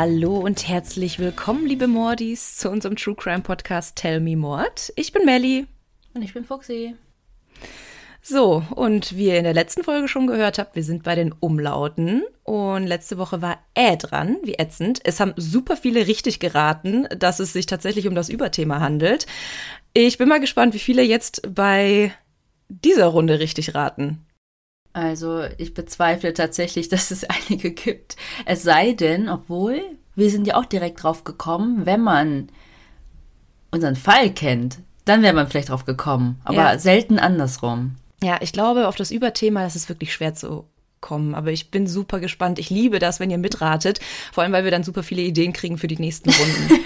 Hallo und herzlich willkommen, liebe Mordis, zu unserem True Crime Podcast Tell Me Mord. Ich bin Melly. Und ich bin Fuxi. So, und wie ihr in der letzten Folge schon gehört habt, wir sind bei den Umlauten. Und letzte Woche war Ä dran, wie ätzend. Es haben super viele richtig geraten, dass es sich tatsächlich um das Überthema handelt. Ich bin mal gespannt, wie viele jetzt bei dieser Runde richtig raten. Also ich bezweifle tatsächlich, dass es einige gibt. Es sei denn, obwohl wir sind ja auch direkt drauf gekommen, wenn man unseren Fall kennt, dann wäre man vielleicht drauf gekommen. Aber ja. selten andersrum. Ja, ich glaube, auf das Überthema, das ist wirklich schwer zu kommen. Aber ich bin super gespannt. Ich liebe das, wenn ihr mitratet. Vor allem, weil wir dann super viele Ideen kriegen für die nächsten Runden.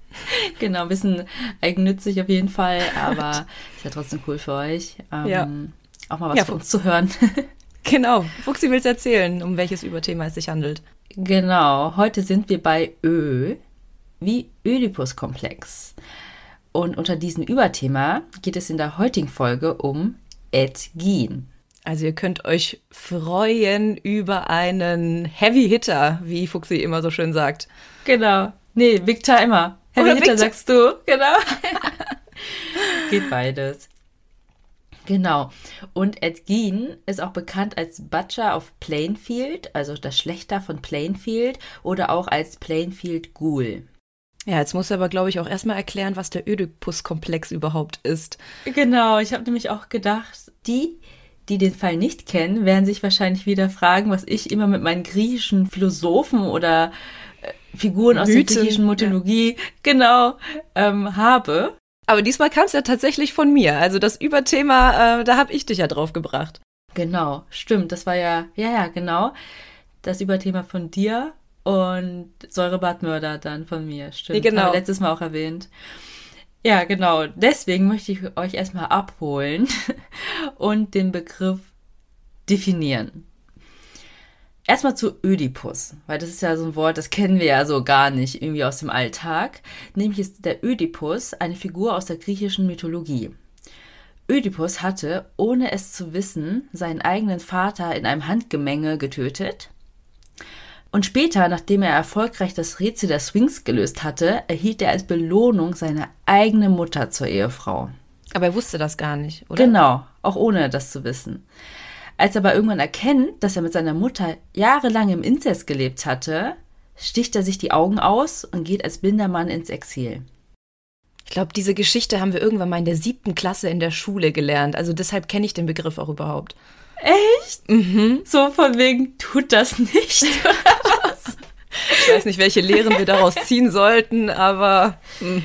genau, ein bisschen eigennützig auf jeden Fall, aber ist ja trotzdem cool für euch. Ähm, ja. Auch mal was ja, von uns zu hören. Genau. Fuchsi will es erzählen, um welches Überthema es sich handelt. Genau. Heute sind wir bei Ö wie Oedipus-Komplex. Und unter diesem Überthema geht es in der heutigen Folge um Edgin. Also ihr könnt euch freuen über einen Heavy Hitter, wie Fuxi immer so schön sagt. Genau. Nee, Big Timer. Heavy Oder Hitter Big sagst du. Genau. Geht beides. Genau. Und Ed Gein ist auch bekannt als Butcher of Plainfield, also das Schlechter von Plainfield, oder auch als Plainfield Ghoul. Ja, jetzt muss er aber, glaube ich, auch erstmal erklären, was der Oedipus-Komplex überhaupt ist. Genau, ich habe nämlich auch gedacht, die, die den Fall nicht kennen, werden sich wahrscheinlich wieder fragen, was ich immer mit meinen griechischen Philosophen oder äh, Figuren aus Mythen. der griechischen Mythologie ja. genau ähm, habe. Aber diesmal kam es ja tatsächlich von mir. Also das Überthema, äh, da habe ich dich ja drauf gebracht. Genau, stimmt. Das war ja, ja, ja, genau. Das Überthema von dir und Säurebadmörder dann von mir. Stimmt. Genau. Habe letztes Mal auch erwähnt. Ja, genau. Deswegen möchte ich euch erstmal abholen und den Begriff definieren. Erstmal zu Ödipus, weil das ist ja so ein Wort, das kennen wir ja so gar nicht irgendwie aus dem Alltag. Nämlich ist der Ödipus eine Figur aus der griechischen Mythologie. Ödipus hatte, ohne es zu wissen, seinen eigenen Vater in einem Handgemenge getötet. Und später, nachdem er erfolgreich das Rätsel der Sphinx gelöst hatte, erhielt er als Belohnung seine eigene Mutter zur Ehefrau. Aber er wusste das gar nicht, oder? Genau, auch ohne das zu wissen. Als er aber irgendwann erkennt, dass er mit seiner Mutter jahrelang im Inzest gelebt hatte, sticht er sich die Augen aus und geht als blinder Mann ins Exil. Ich glaube, diese Geschichte haben wir irgendwann mal in der siebten Klasse in der Schule gelernt. Also deshalb kenne ich den Begriff auch überhaupt. Echt? Mhm. So von wegen, tut das nicht. ich weiß nicht, welche Lehren wir daraus ziehen sollten, aber. Mh. Hm.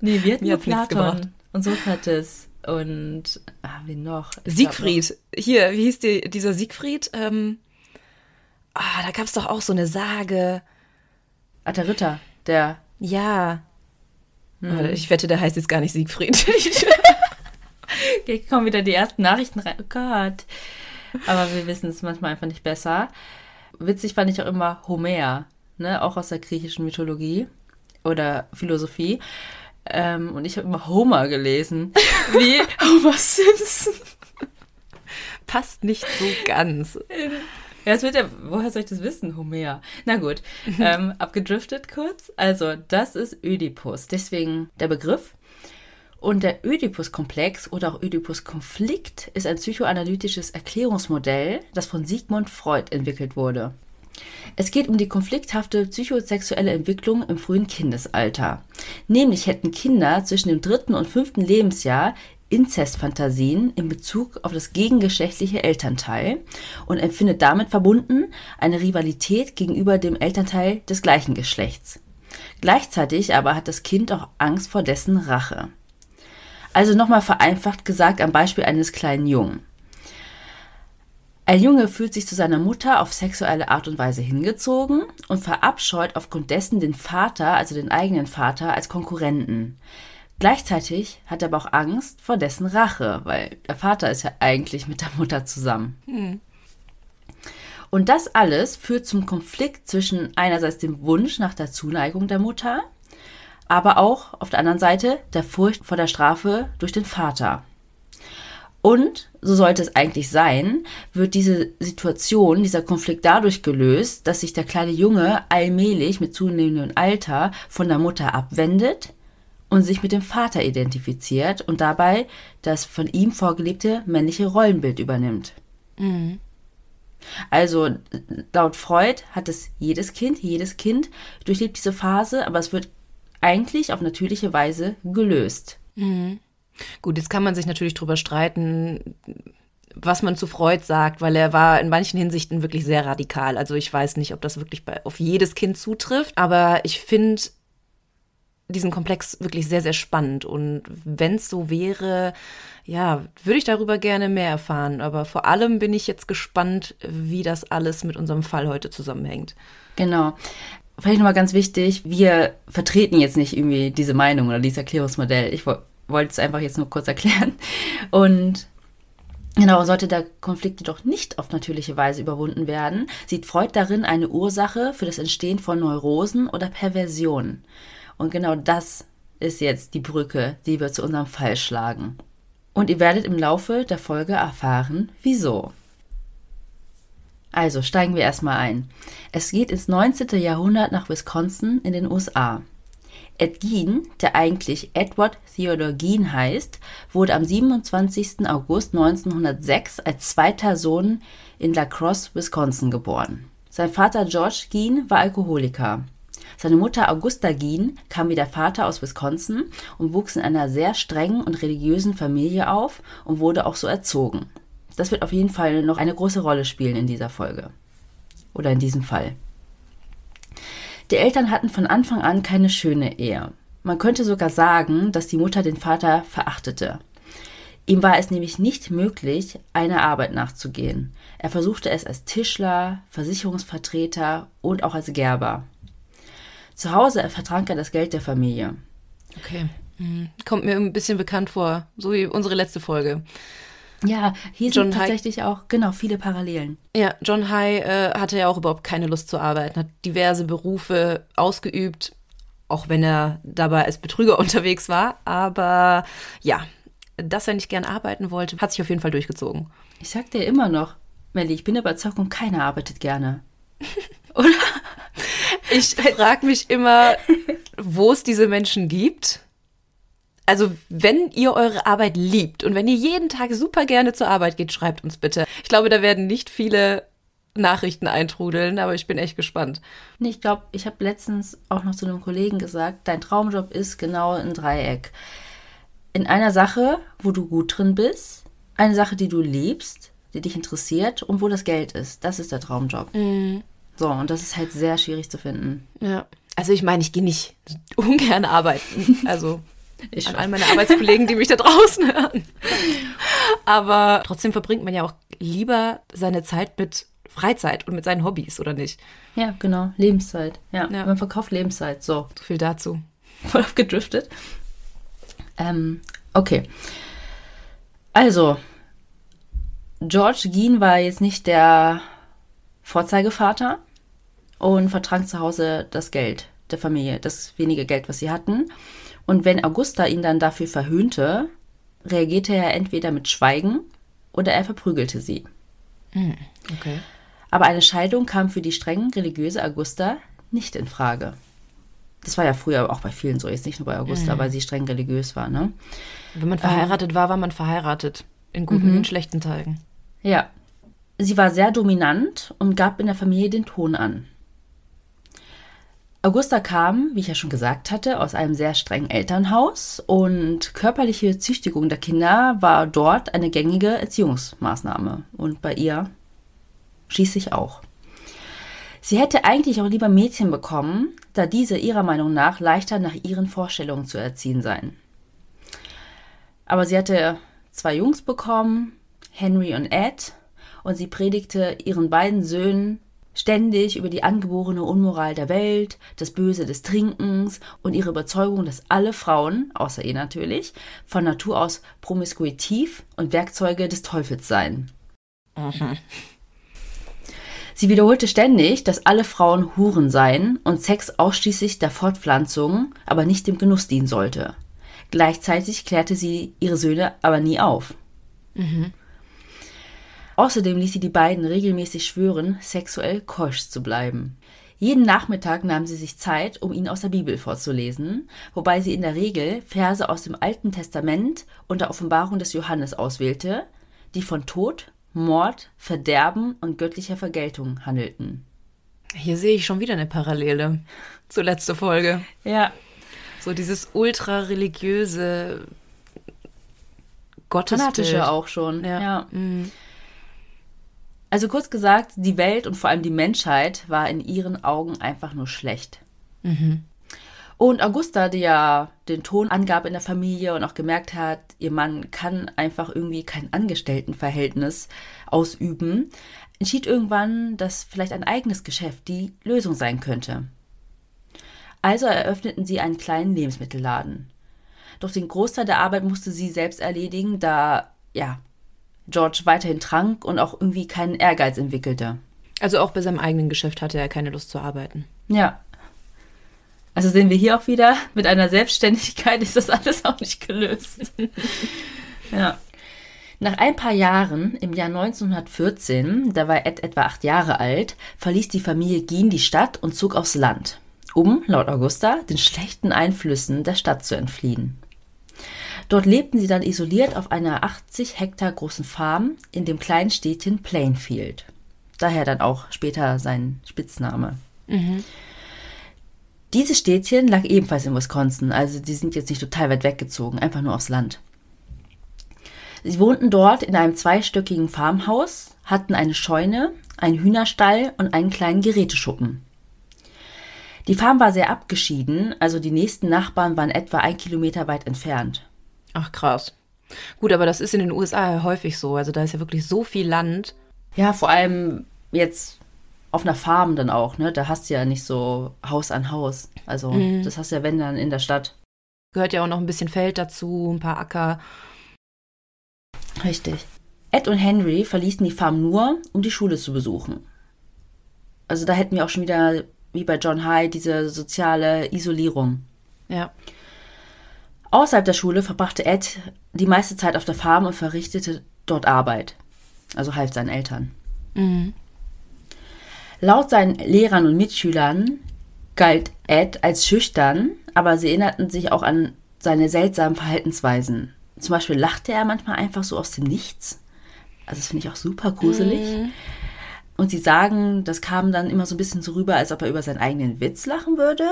Nee, wir hatten ja Platon und Sokrates. Und ah, wie noch? Ich Siegfried. Noch. Hier, wie hieß die, dieser Siegfried? Ähm, ah, da gab es doch auch so eine Sage. Ah, der Ritter, der. Ja. Hm. Ich wette, der heißt jetzt gar nicht Siegfried. okay, kommen wieder die ersten Nachrichten rein. Oh Gott. Aber wir wissen es manchmal einfach nicht besser. Witzig fand ich auch immer Homer, ne? Auch aus der griechischen Mythologie oder Philosophie. Ähm, und ich habe immer Homer gelesen. Wie Homer Simpson. Passt nicht so ganz. Ja, es wird ja, woher soll ich das wissen? Homer. Na gut, ähm, abgedriftet kurz. Also, das ist Ödipus. Deswegen der Begriff. Und der Ödipus-Komplex oder auch Ödipus-Konflikt ist ein psychoanalytisches Erklärungsmodell, das von Sigmund Freud entwickelt wurde. Es geht um die konflikthafte psychosexuelle Entwicklung im frühen Kindesalter. Nämlich hätten Kinder zwischen dem dritten und fünften Lebensjahr Inzestfantasien in Bezug auf das gegengeschlechtliche Elternteil und empfindet damit verbunden eine Rivalität gegenüber dem Elternteil des gleichen Geschlechts. Gleichzeitig aber hat das Kind auch Angst vor dessen Rache. Also nochmal vereinfacht gesagt am Beispiel eines kleinen Jungen. Ein Junge fühlt sich zu seiner Mutter auf sexuelle Art und Weise hingezogen und verabscheut aufgrund dessen den Vater, also den eigenen Vater, als Konkurrenten. Gleichzeitig hat er aber auch Angst vor dessen Rache, weil der Vater ist ja eigentlich mit der Mutter zusammen. Hm. Und das alles führt zum Konflikt zwischen einerseits dem Wunsch nach der Zuneigung der Mutter, aber auch auf der anderen Seite der Furcht vor der Strafe durch den Vater. Und, so sollte es eigentlich sein, wird diese Situation, dieser Konflikt dadurch gelöst, dass sich der kleine Junge allmählich mit zunehmendem Alter von der Mutter abwendet und sich mit dem Vater identifiziert und dabei das von ihm vorgelebte männliche Rollenbild übernimmt. Mhm. Also laut Freud hat es jedes Kind, jedes Kind durchlebt diese Phase, aber es wird eigentlich auf natürliche Weise gelöst. Mhm. Gut, jetzt kann man sich natürlich drüber streiten, was man zu Freud sagt, weil er war in manchen Hinsichten wirklich sehr radikal. Also ich weiß nicht, ob das wirklich bei, auf jedes Kind zutrifft, aber ich finde diesen Komplex wirklich sehr, sehr spannend. Und wenn es so wäre, ja, würde ich darüber gerne mehr erfahren. Aber vor allem bin ich jetzt gespannt, wie das alles mit unserem Fall heute zusammenhängt. Genau. Vielleicht nochmal ganz wichtig, wir vertreten jetzt nicht irgendwie diese Meinung oder dieses Erklärungsmodell. Ich wollte es einfach jetzt nur kurz erklären. Und Genau, sollte der Konflikt jedoch nicht auf natürliche Weise überwunden werden, sieht Freud darin eine Ursache für das Entstehen von Neurosen oder Perversionen. Und genau das ist jetzt die Brücke, die wir zu unserem Fall schlagen. Und ihr werdet im Laufe der Folge erfahren, wieso. Also steigen wir erstmal ein. Es geht ins 19. Jahrhundert nach Wisconsin in den USA. Ed Gein, der eigentlich Edward Theodore Gein heißt, wurde am 27. August 1906 als zweiter Sohn in La Crosse, Wisconsin geboren. Sein Vater George Gein war Alkoholiker. Seine Mutter Augusta Gein kam wie der Vater aus Wisconsin und wuchs in einer sehr strengen und religiösen Familie auf und wurde auch so erzogen. Das wird auf jeden Fall noch eine große Rolle spielen in dieser Folge. Oder in diesem Fall. Die Eltern hatten von Anfang an keine schöne Ehe. Man könnte sogar sagen, dass die Mutter den Vater verachtete. Ihm war es nämlich nicht möglich, einer Arbeit nachzugehen. Er versuchte es als Tischler, Versicherungsvertreter und auch als Gerber. Zu Hause vertrank er das Geld der Familie. Okay. Mhm. Kommt mir ein bisschen bekannt vor, so wie unsere letzte Folge. Ja, hier John sind tatsächlich High, auch, genau, viele Parallelen. Ja, John High äh, hatte ja auch überhaupt keine Lust zu arbeiten, hat diverse Berufe ausgeübt, auch wenn er dabei als Betrüger unterwegs war. Aber ja, dass er nicht gern arbeiten wollte, hat sich auf jeden Fall durchgezogen. Ich sag dir immer noch, Melly, ich bin überzeugt und keiner arbeitet gerne. Oder? Ich frage mich immer, wo es diese Menschen gibt also, wenn ihr eure Arbeit liebt und wenn ihr jeden Tag super gerne zur Arbeit geht, schreibt uns bitte. Ich glaube, da werden nicht viele Nachrichten eintrudeln, aber ich bin echt gespannt. Nee, ich glaube, ich habe letztens auch noch zu einem Kollegen gesagt, dein Traumjob ist genau ein Dreieck. In einer Sache, wo du gut drin bist, eine Sache, die du liebst, die dich interessiert und wo das Geld ist. Das ist der Traumjob. Mhm. So, und das ist halt sehr schwierig zu finden. Ja. Also ich meine, ich gehe nicht ungern arbeiten. Also ich an all meine Arbeitskollegen, die mich da draußen hören. Aber trotzdem verbringt man ja auch lieber seine Zeit mit Freizeit und mit seinen Hobbys, oder nicht? Ja, genau. Lebenszeit. Ja, ja. man verkauft Lebenszeit. So. So viel dazu. Voll abgedriftet. Ähm, okay. Also, George Geen war jetzt nicht der Vorzeigevater und vertrank zu Hause das Geld der Familie, das wenige Geld, was sie hatten. Und wenn Augusta ihn dann dafür verhöhnte, reagierte er entweder mit Schweigen oder er verprügelte sie. Hm, okay. Aber eine Scheidung kam für die streng religiöse Augusta nicht in Frage. Das war ja früher auch bei vielen so, jetzt nicht nur bei Augusta, mhm. weil sie streng religiös war, ne? Wenn man verheiratet ähm, war, war man verheiratet. In guten mhm. und schlechten Tagen. Ja. Sie war sehr dominant und gab in der Familie den Ton an. Augusta kam, wie ich ja schon gesagt hatte, aus einem sehr strengen Elternhaus und körperliche Züchtigung der Kinder war dort eine gängige Erziehungsmaßnahme und bei ihr schließlich auch. Sie hätte eigentlich auch lieber Mädchen bekommen, da diese ihrer Meinung nach leichter nach ihren Vorstellungen zu erziehen seien. Aber sie hatte zwei Jungs bekommen, Henry und Ed, und sie predigte ihren beiden Söhnen ständig über die angeborene Unmoral der Welt, das Böse des Trinkens und ihre Überzeugung, dass alle Frauen, außer ihr natürlich, von Natur aus promiskuitiv und Werkzeuge des Teufels seien. Mhm. Sie wiederholte ständig, dass alle Frauen Huren seien und Sex ausschließlich der Fortpflanzung, aber nicht dem Genuss dienen sollte. Gleichzeitig klärte sie ihre Söhne aber nie auf. Außerdem ließ sie die beiden regelmäßig schwören, sexuell keusch zu bleiben. Jeden Nachmittag nahm sie sich Zeit, um ihn aus der Bibel vorzulesen, wobei sie in der Regel Verse aus dem Alten Testament und der Offenbarung des Johannes auswählte, die von Tod, Mord, Verderben und göttlicher Vergeltung handelten. Hier sehe ich schon wieder eine Parallele zur letzten Folge. Ja, So dieses ultra-religiöse Gottesbild. fanatische auch schon. Ja. ja. Mhm. Also kurz gesagt, die Welt und vor allem die Menschheit war in ihren Augen einfach nur schlecht. Und Augusta, die ja den Ton angab in der Familie und auch gemerkt hat, ihr Mann kann einfach irgendwie kein Angestelltenverhältnis ausüben, entschied irgendwann, dass vielleicht ein eigenes Geschäft die Lösung sein könnte. Also eröffneten sie einen kleinen Lebensmittelladen. Doch den Großteil der Arbeit musste sie selbst erledigen, da, ja, George weiterhin trank und auch irgendwie keinen Ehrgeiz entwickelte. Also auch bei seinem eigenen Geschäft hatte er keine Lust zu arbeiten. Ja. Also sehen wir hier auch wieder, mit einer Selbstständigkeit ist das alles auch nicht gelöst. ja. Nach ein paar Jahren, im Jahr 1914, da war Ed etwa acht Jahre alt, verließ die Familie Gien die Stadt und zog aufs Land, um, laut Augusta, den schlechten Einflüssen der Stadt zu entfliehen. Dort lebten sie dann isoliert auf einer 80 Hektar großen Farm in dem kleinen Städtchen Plainfield. Daher dann auch später sein Spitzname. Dieses Städtchen lag ebenfalls in Wisconsin, also die sind jetzt nicht total weit weggezogen, einfach nur aufs Land. Sie wohnten dort in einem zweistöckigen Farmhaus, hatten eine Scheune, einen Hühnerstall und einen kleinen Geräteschuppen. Die Farm war sehr abgeschieden, also die nächsten Nachbarn waren etwa ein Kilometer weit entfernt. Ach krass. Gut, aber das ist in den USA ja häufig so. Also da ist ja wirklich so viel Land. Ja, vor allem jetzt auf einer Farm dann auch, ne? Da hast du ja nicht so Haus an Haus. Also das hast du ja wenn dann in der Stadt. Gehört ja auch noch ein bisschen Feld dazu, ein paar Acker. Richtig. Ed und Henry verließen die Farm nur, um die Schule zu besuchen. Also da hätten wir auch schon wieder, wie bei John High, diese soziale Isolierung. Ja. Außerhalb der Schule verbrachte Ed die meiste Zeit auf der Farm und verrichtete dort Arbeit. Also half seinen Eltern. Laut seinen Lehrern und Mitschülern galt Ed als schüchtern, aber sie erinnerten sich auch an seine seltsamen Verhaltensweisen. Zum Beispiel lachte er manchmal einfach so aus dem Nichts. Also das finde ich auch super gruselig. Und sie sagen, das kam dann immer so ein bisschen so rüber, als ob er über seinen eigenen Witz lachen würde.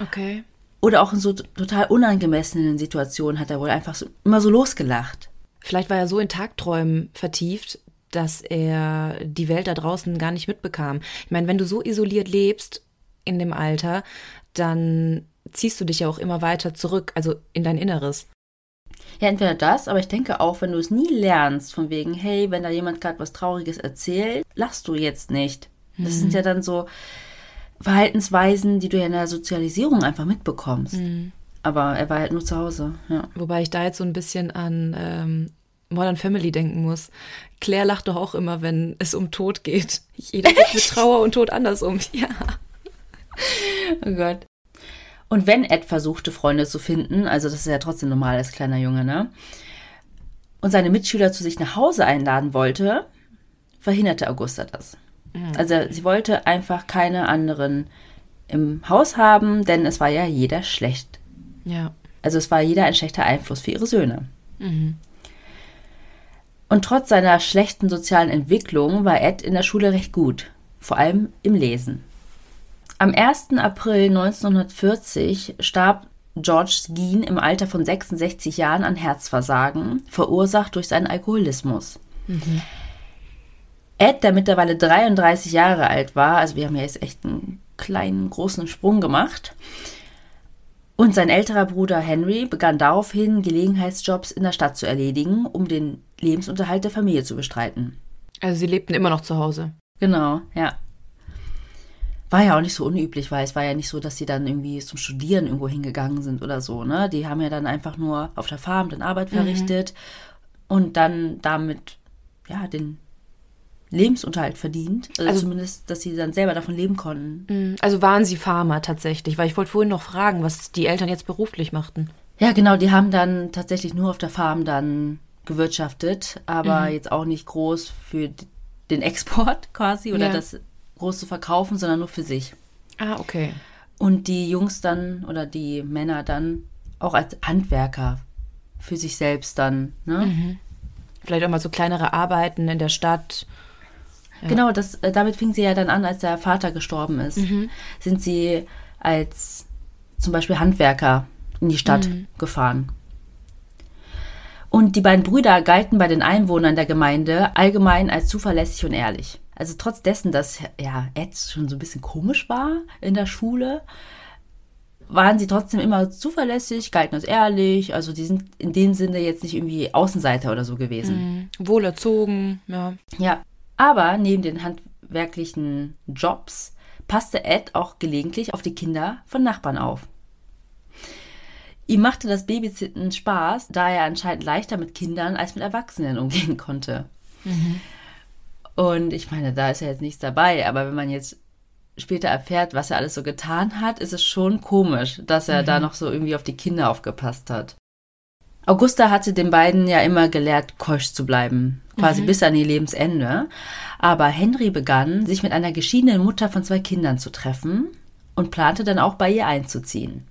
Okay. Oder auch in so total unangemessenen Situationen hat er wohl einfach so, immer so losgelacht. Vielleicht war er so in Tagträumen vertieft, dass er die Welt da draußen gar nicht mitbekam. Ich meine, wenn du so isoliert lebst in dem Alter, dann ziehst du dich ja auch immer weiter zurück, also in dein Inneres. Ja, entweder das, aber ich denke auch, wenn du es nie lernst, von wegen, hey, wenn da jemand gerade was Trauriges erzählt, lachst du jetzt nicht. Das sind ja dann so Verhaltensweisen, die du ja in der Sozialisierung einfach mitbekommst. Aber er war halt nur zu Hause, ja. Wobei ich da jetzt so ein bisschen an ähm, Modern Family denken muss. Claire lacht doch auch immer, wenn es um Tod geht. Jeder geht mit Trauer und Tod anders um. Ja. Oh Gott. Und wenn Ed versuchte, Freunde zu finden, also das ist ja trotzdem normal als kleiner Junge, ne? Und seine Mitschüler zu sich nach Hause einladen wollte, verhinderte Augusta das. Also sie wollte einfach keine anderen im Haus haben, denn es war ja jeder schlecht. Ja. Also es war jeder ein schlechter Einfluss für ihre Söhne. Und trotz seiner schlechten sozialen Entwicklung war Ed in der Schule recht gut, vor allem im Lesen. Am 1. April 1940 starb George Skeen im Alter von 66 Jahren an Herzversagen, verursacht durch seinen Alkoholismus. Ed, der mittlerweile 33 Jahre alt war, also wir haben ja jetzt echt einen kleinen, großen Sprung gemacht, und sein älterer Bruder Henry begann daraufhin, Gelegenheitsjobs in der Stadt zu erledigen, um den Lebensunterhalt der Familie zu bestreiten. Also sie lebten immer noch zu Hause. Genau, ja. War ja auch nicht so unüblich, weil es war ja nicht so, dass sie dann irgendwie zum Studieren irgendwo hingegangen sind oder so, ne? Die haben ja dann einfach nur auf der Farm dann Arbeit verrichtet und dann damit, ja, den Lebensunterhalt verdient. Also, Also- zumindest, dass sie dann selber davon leben konnten. Also waren sie Farmer tatsächlich, weil ich wollte vorhin noch fragen, was die Eltern jetzt beruflich machten. Ja, genau, die haben dann tatsächlich nur auf der Farm dann gewirtschaftet, aber mhm. jetzt auch nicht groß für den Export quasi oder ja. das groß zu verkaufen, sondern nur für sich. Ah, okay. Und die Jungs dann oder die Männer dann auch als Handwerker für sich selbst dann. Ne? Mhm. Vielleicht auch mal so kleinere Arbeiten in der Stadt. Ja. Genau, das, äh, damit fing sie ja dann an, als der Vater gestorben ist. Mhm. Sind sie als zum Beispiel Handwerker in die Stadt mhm. gefahren. Und die beiden Brüder galten bei den Einwohnern der Gemeinde allgemein als zuverlässig und ehrlich. Also trotz dessen, dass ja Ed schon so ein bisschen komisch war in der Schule, waren sie trotzdem immer zuverlässig, galten als ehrlich. Also die sind in dem Sinne jetzt nicht irgendwie Außenseiter oder so gewesen. Mhm. Wohlerzogen, ja. Ja, aber neben den handwerklichen Jobs passte Ed auch gelegentlich auf die Kinder von Nachbarn auf. Ihm machte das Babysitten Spaß, da er anscheinend leichter mit Kindern als mit Erwachsenen umgehen konnte. Mhm. Und ich meine, da ist ja jetzt nichts dabei, aber wenn man jetzt später erfährt, was er alles so getan hat, ist es schon komisch, dass er mhm. da noch so irgendwie auf die Kinder aufgepasst hat. Augusta hatte den beiden ja immer gelehrt, keusch zu bleiben, quasi mhm. bis an ihr Lebensende. Aber Henry begann, sich mit einer geschiedenen Mutter von zwei Kindern zu treffen und plante dann auch bei ihr einzuziehen.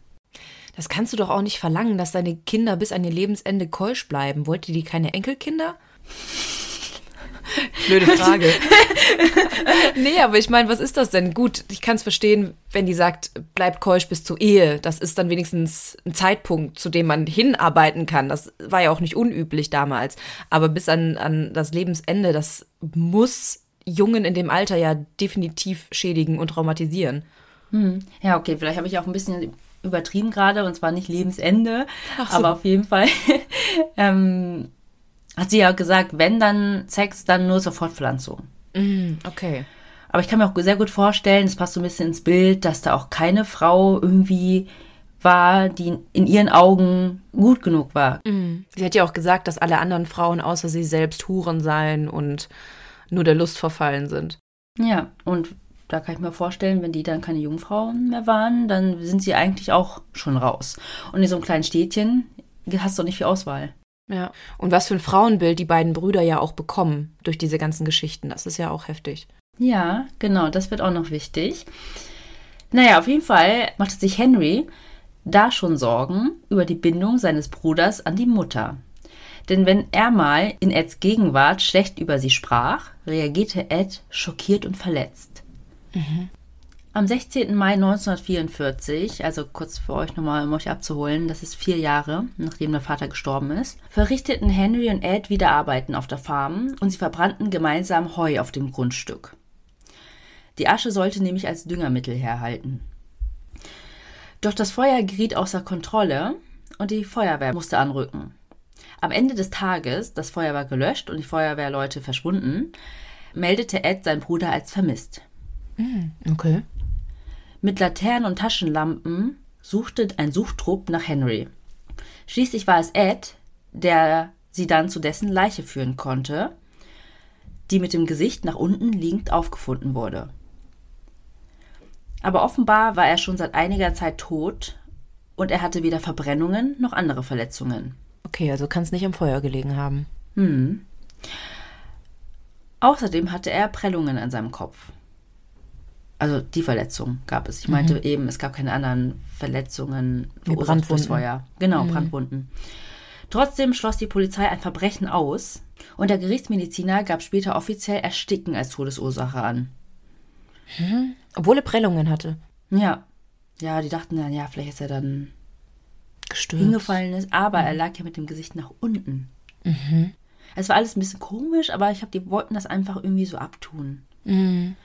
Das kannst du doch auch nicht verlangen, dass deine Kinder bis an ihr Lebensende keusch bleiben. Wollte die keine Enkelkinder? Blöde Frage. nee, aber ich meine, was ist das denn? Gut, ich kann es verstehen, wenn die sagt, bleibt keusch bis zur Ehe. Das ist dann wenigstens ein Zeitpunkt, zu dem man hinarbeiten kann. Das war ja auch nicht unüblich damals. Aber bis an, an das Lebensende, das muss Jungen in dem Alter ja definitiv schädigen und traumatisieren. Hm. Ja, okay, vielleicht habe ich auch ein bisschen übertrieben gerade und zwar nicht Lebensende, so. aber auf jeden Fall ähm, hat sie ja gesagt, wenn dann Sex, dann nur zur Fortpflanzung. Mm, okay. Aber ich kann mir auch sehr gut vorstellen, es passt so ein bisschen ins Bild, dass da auch keine Frau irgendwie war, die in ihren Augen gut genug war. Mm. Sie hat ja auch gesagt, dass alle anderen Frauen außer sie selbst Huren seien und nur der Lust verfallen sind. Ja, und da kann ich mir vorstellen, wenn die dann keine Jungfrauen mehr waren, dann sind sie eigentlich auch schon raus. Und in so einem kleinen Städtchen hast du nicht viel Auswahl. Ja, und was für ein Frauenbild die beiden Brüder ja auch bekommen durch diese ganzen Geschichten. Das ist ja auch heftig. Ja, genau, das wird auch noch wichtig. Naja, auf jeden Fall machte sich Henry da schon Sorgen über die Bindung seines Bruders an die Mutter. Denn wenn er mal in Eds Gegenwart schlecht über sie sprach, reagierte Ed schockiert und verletzt. Mhm. Am 16. Mai 1944, also kurz für euch nochmal, um euch abzuholen, das ist vier Jahre, nachdem der Vater gestorben ist, verrichteten Henry und Ed wieder Arbeiten auf der Farm und sie verbrannten gemeinsam Heu auf dem Grundstück. Die Asche sollte nämlich als Düngermittel herhalten. Doch das Feuer geriet außer Kontrolle und die Feuerwehr musste anrücken. Am Ende des Tages, das Feuer war gelöscht und die Feuerwehrleute verschwunden, meldete Ed seinen Bruder als vermisst. Hm, okay. Mit Laternen und Taschenlampen suchte ein Suchtrupp nach Henry. Schließlich war es Ed, der sie dann zu dessen Leiche führen konnte, die mit dem Gesicht nach unten liegend aufgefunden wurde. Aber offenbar war er schon seit einiger Zeit tot und er hatte weder Verbrennungen noch andere Verletzungen. Okay, also kann es nicht am Feuer gelegen haben. Hm. Außerdem hatte er Prellungen an seinem Kopf. Also die Verletzung gab es. Ich meinte mhm. eben, es gab keine anderen Verletzungen verursacht durchs Feuer. Genau, mhm. Brandwunden. Trotzdem schloss die Polizei ein Verbrechen aus und der Gerichtsmediziner gab später offiziell Ersticken als Todesursache an. Hm? Obwohl er Prellungen hatte. Ja. Ja, die dachten dann, ja, vielleicht ist er dann Gestürzt. hingefallen ist, aber mhm. er lag ja mit dem Gesicht nach unten. Mhm. Es war alles ein bisschen komisch, aber ich habe, die wollten das einfach irgendwie so abtun. Mhm.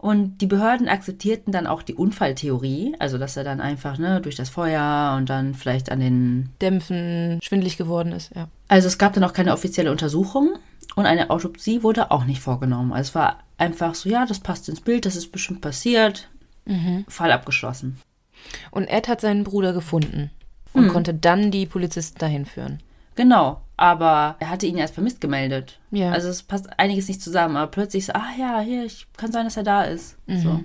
Und die Behörden akzeptierten dann auch die Unfalltheorie, also dass er dann einfach ne, durch das Feuer und dann vielleicht an den Dämpfen schwindlig geworden ist, ja. Also es gab dann auch keine offizielle Untersuchung und eine Autopsie wurde auch nicht vorgenommen. Also es war einfach so, ja, das passt ins Bild, das ist bestimmt passiert. Mhm. Fall abgeschlossen. Und Ed hat seinen Bruder gefunden und mhm. konnte dann die Polizisten dahin führen. Genau, aber er hatte ihn ja als vermisst gemeldet. Ja. Also es passt einiges nicht zusammen, aber plötzlich so, ah ja, hier, ich, kann sein, dass er da ist. Mhm. So.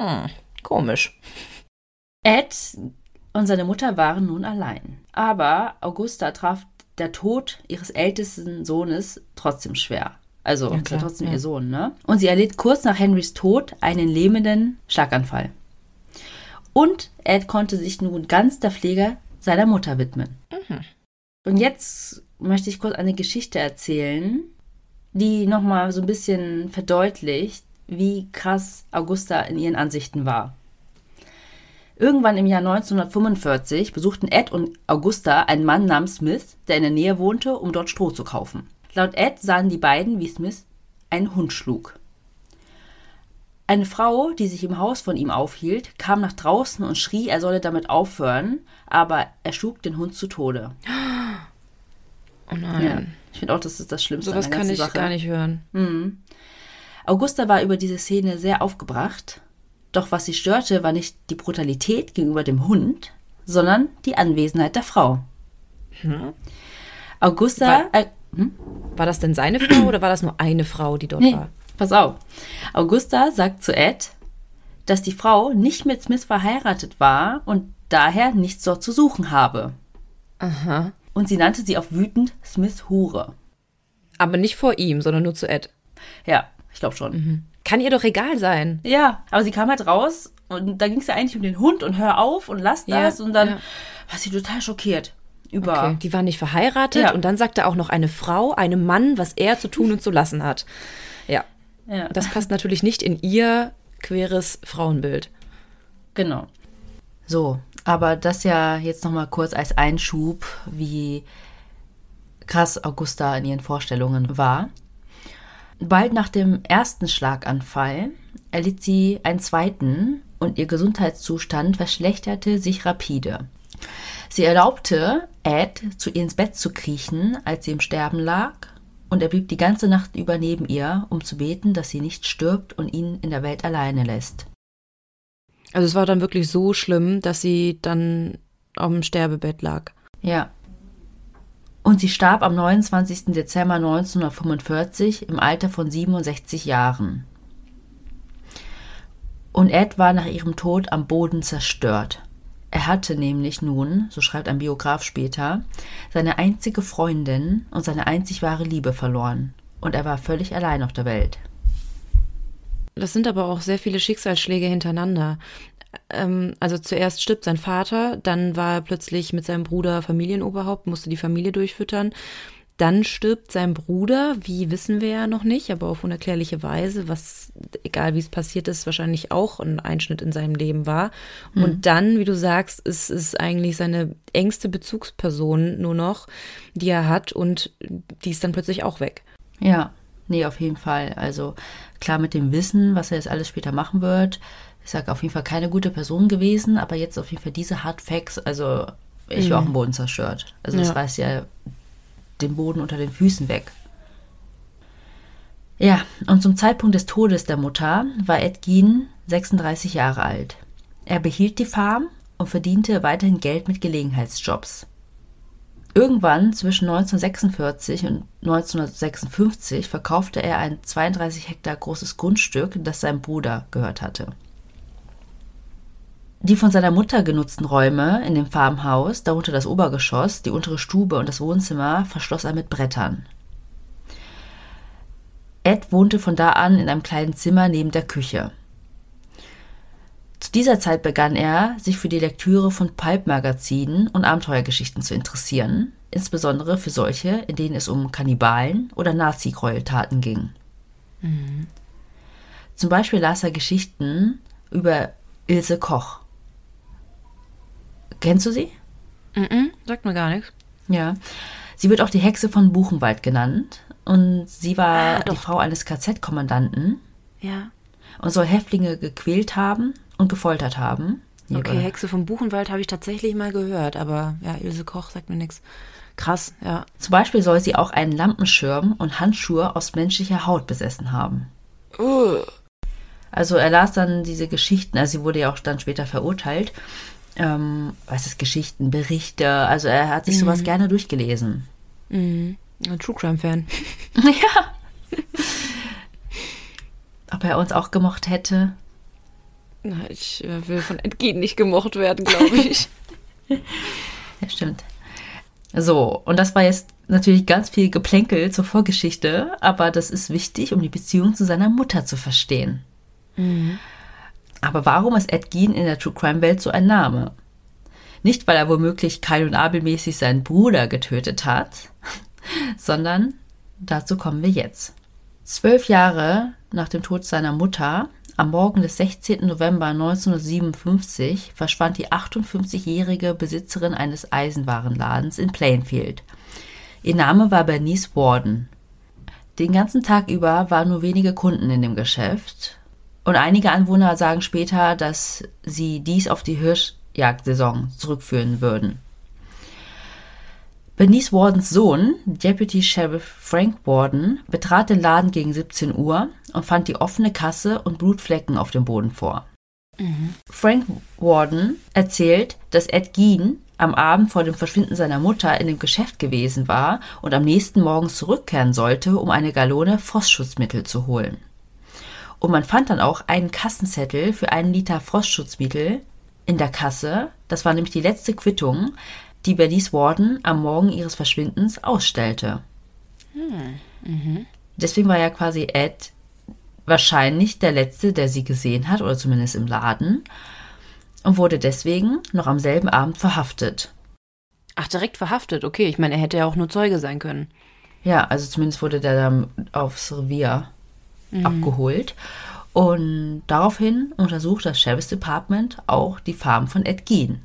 Hm, komisch. Ed und seine Mutter waren nun allein. Aber Augusta traf der Tod ihres ältesten Sohnes trotzdem schwer. Also ja, klar, trotzdem ja. ihr Sohn, ne? Und sie erlitt kurz nach Henrys Tod einen lähmenden Schlaganfall. Und Ed konnte sich nun ganz der Pflege seiner Mutter widmen. Mhm. Und jetzt möchte ich kurz eine Geschichte erzählen, die nochmal so ein bisschen verdeutlicht, wie krass Augusta in ihren Ansichten war. Irgendwann im Jahr 1945 besuchten Ed und Augusta einen Mann namens Smith, der in der Nähe wohnte, um dort Stroh zu kaufen. Laut Ed sahen die beiden, wie Smith einen Hund schlug. Eine Frau, die sich im Haus von ihm aufhielt, kam nach draußen und schrie, er solle damit aufhören, aber er schlug den Hund zu Tode. Oh nein. Ja. Ich finde auch, das ist das Schlimmste Sowas kann ich Sache. gar nicht hören. Augusta war über diese Szene sehr aufgebracht. Doch was sie störte, war nicht die Brutalität gegenüber dem Hund, sondern die Anwesenheit der Frau. Augusta. Äh, hm? War das denn seine Frau oder war das nur eine Frau, die dort Nee, war? pass auf. Augusta sagt zu Ed, dass die Frau nicht mit Smith verheiratet war und daher nichts dort zu suchen habe. Aha. Und sie nannte sie auch wütend Smiths Hure. Aber nicht vor ihm, sondern nur zu Ed. Ja, ich glaube schon. Kann ihr doch egal sein. Ja, aber sie kam halt raus und da ging es ja eigentlich um den Hund und hör auf und lass Ja, das und dann ja. war sie total schockiert über. Okay. Die waren nicht verheiratet Ja. und dann sagte auch noch eine Frau einem Mann, was er zu tun und zu lassen hat. Ja, Ja, das passt natürlich nicht in ihr queres Frauenbild. genau. So, aber das ja jetzt noch mal kurz als Einschub, wie krass Augusta in ihren Vorstellungen war. Bald nach dem ersten Schlaganfall erlitt sie einen zweiten und ihr Gesundheitszustand verschlechterte sich rapide. Sie erlaubte Ed, zu ihr ins Bett zu kriechen, als sie im Sterben lag, und er blieb die ganze Nacht über neben ihr, um zu beten, dass sie nicht stirbt und ihn in der Welt alleine lässt. Also es war dann wirklich so schlimm, dass sie dann auf dem Sterbebett lag. Ja. Und sie starb am 29. Dezember 1945 im Alter von 67 Jahren. Und Ed war nach ihrem Tod am Boden zerstört. Er hatte nämlich nun, so schreibt ein Biograf später, seine einzige Freundin und seine einzig wahre Liebe verloren. Und er war völlig allein auf der Welt. Das sind aber auch sehr viele Schicksalsschläge hintereinander. Ähm, also zuerst stirbt sein Vater, dann war er plötzlich mit seinem Bruder Familienoberhaupt, musste die Familie durchfüttern. Dann stirbt sein Bruder, wie wissen wir ja noch nicht, aber auf unerklärliche Weise, was, egal wie es passiert ist, wahrscheinlich auch ein Einschnitt in seinem Leben war. Und dann, wie du sagst, ist es eigentlich seine engste Bezugsperson nur noch, die er hat und die ist dann plötzlich auch weg. Ja, nee, auf jeden Fall. Also klar mit dem Wissen, was er jetzt alles später machen wird. Ich sage auf jeden Fall keine gute Person gewesen, aber jetzt auf jeden Fall diese Hard Facts. Also ich war auch am Boden zerstört. Also das Ja. reißt ja den Boden unter den Füßen weg. Ja, und zum Zeitpunkt des Todes der Mutter war Ed Gein 36 Jahre alt. Er behielt die Farm und verdiente weiterhin Geld mit Gelegenheitsjobs. Irgendwann zwischen 1946 und 1956 verkaufte er ein 32 Hektar großes Grundstück, das seinem Bruder gehört hatte. Die von seiner Mutter genutzten Räume in dem Farmhaus, darunter das Obergeschoss, die untere Stube und das Wohnzimmer, verschloss er mit Brettern. Ed wohnte von da an in einem kleinen Zimmer neben der Küche. Zu dieser Zeit begann er, sich für die Lektüre von Pulp-Magazinen und Abenteuergeschichten zu interessieren, insbesondere für solche, in denen es um Kannibalen oder Nazi-Gräueltaten ging. Zum Beispiel las er Geschichten über Ilse Koch. Kennst du sie? Mhm, sagt mir gar nichts. Ja. Sie wird auch die Hexe von Buchenwald genannt und sie war Ah, die. Frau eines KZ-Kommandanten Ja. und soll Häftlinge gequält haben und gefoltert haben. Hier Okay, Hexe vom Buchenwald habe ich tatsächlich mal gehört, aber ja, Ilse Koch sagt mir nichts. Krass, ja. Zum Beispiel soll sie auch einen Lampenschirm und Handschuhe aus menschlicher Haut besessen haben. Also er las dann diese Geschichten, also sie wurde ja auch dann später verurteilt. Ähm, was ist Geschichten, Berichte, also er hat sich sowas gerne durchgelesen. Ein True Crime Fan. ja. Ob er uns auch gemocht hätte? Na, ich äh, will von Entgehen nicht gemocht werden, glaube ich. Ja, stimmt. So, und das war jetzt natürlich ganz viel Geplänkel zur Vorgeschichte, aber das ist wichtig, um die Beziehung zu seiner Mutter zu verstehen. Mhm. Aber warum ist Ed Gein in der True Crime Welt so ein Name? Nicht, weil er womöglich Kyle und Abel mäßig seinen Bruder getötet hat, sondern dazu kommen wir jetzt. Zwölf Jahre nach dem Tod seiner Mutter, am Morgen des 16. November 1957, verschwand die 58-jährige Besitzerin eines Eisenwarenladens in Plainfield. Ihr Name war Bernice Warden. Den ganzen Tag über waren nur wenige Kunden in dem Geschäft. Und einige Anwohner sagen später, dass sie dies auf die Hirschjagdsaison zurückführen würden. Bernice Wardens Sohn, Deputy Sheriff Frank Warden, betrat den Laden gegen 17 Uhr und fand die offene Kasse und Blutflecken auf dem Boden vor. Mhm. Frank Warden erzählt, dass Ed Gein am Abend vor dem Verschwinden seiner Mutter in dem Geschäft gewesen war und am nächsten Morgen zurückkehren sollte, um eine Gallone Frostschutzmittel zu holen. Und man fand dann auch einen Kassenzettel für einen Liter Frostschutzmittel in der Kasse. Das war nämlich die letzte Quittung, die Bernice Warden am Morgen ihres Verschwindens ausstellte. Hm. Mhm. Deswegen war ja quasi Ed wahrscheinlich der Letzte, der sie gesehen hat, oder zumindest im Laden, und wurde deswegen noch am selben Abend verhaftet. Ach, direkt verhaftet, okay. Ich meine, er hätte ja auch nur Zeuge sein können. Ja, also zumindest wurde der dann aufs Revier mhm. abgeholt. Und daraufhin untersucht das Sheriff's Department auch die Farm von Ed Gein.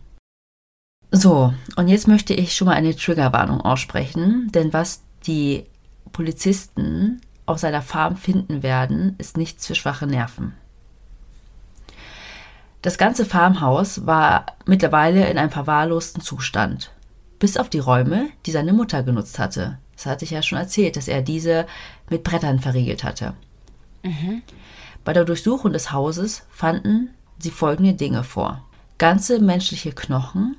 So, und jetzt möchte ich schon mal eine Triggerwarnung aussprechen, denn was die Polizisten auf seiner Farm finden werden, ist nichts für schwache Nerven. Das ganze Farmhaus war mittlerweile in einem verwahrlosten Zustand, bis auf die Räume, die seine Mutter genutzt hatte. Das hatte ich ja schon erzählt, dass er diese mit Brettern verriegelt hatte. Mhm. Bei der Durchsuchung des Hauses fanden sie folgende Dinge vor. Ganze menschliche Knochen,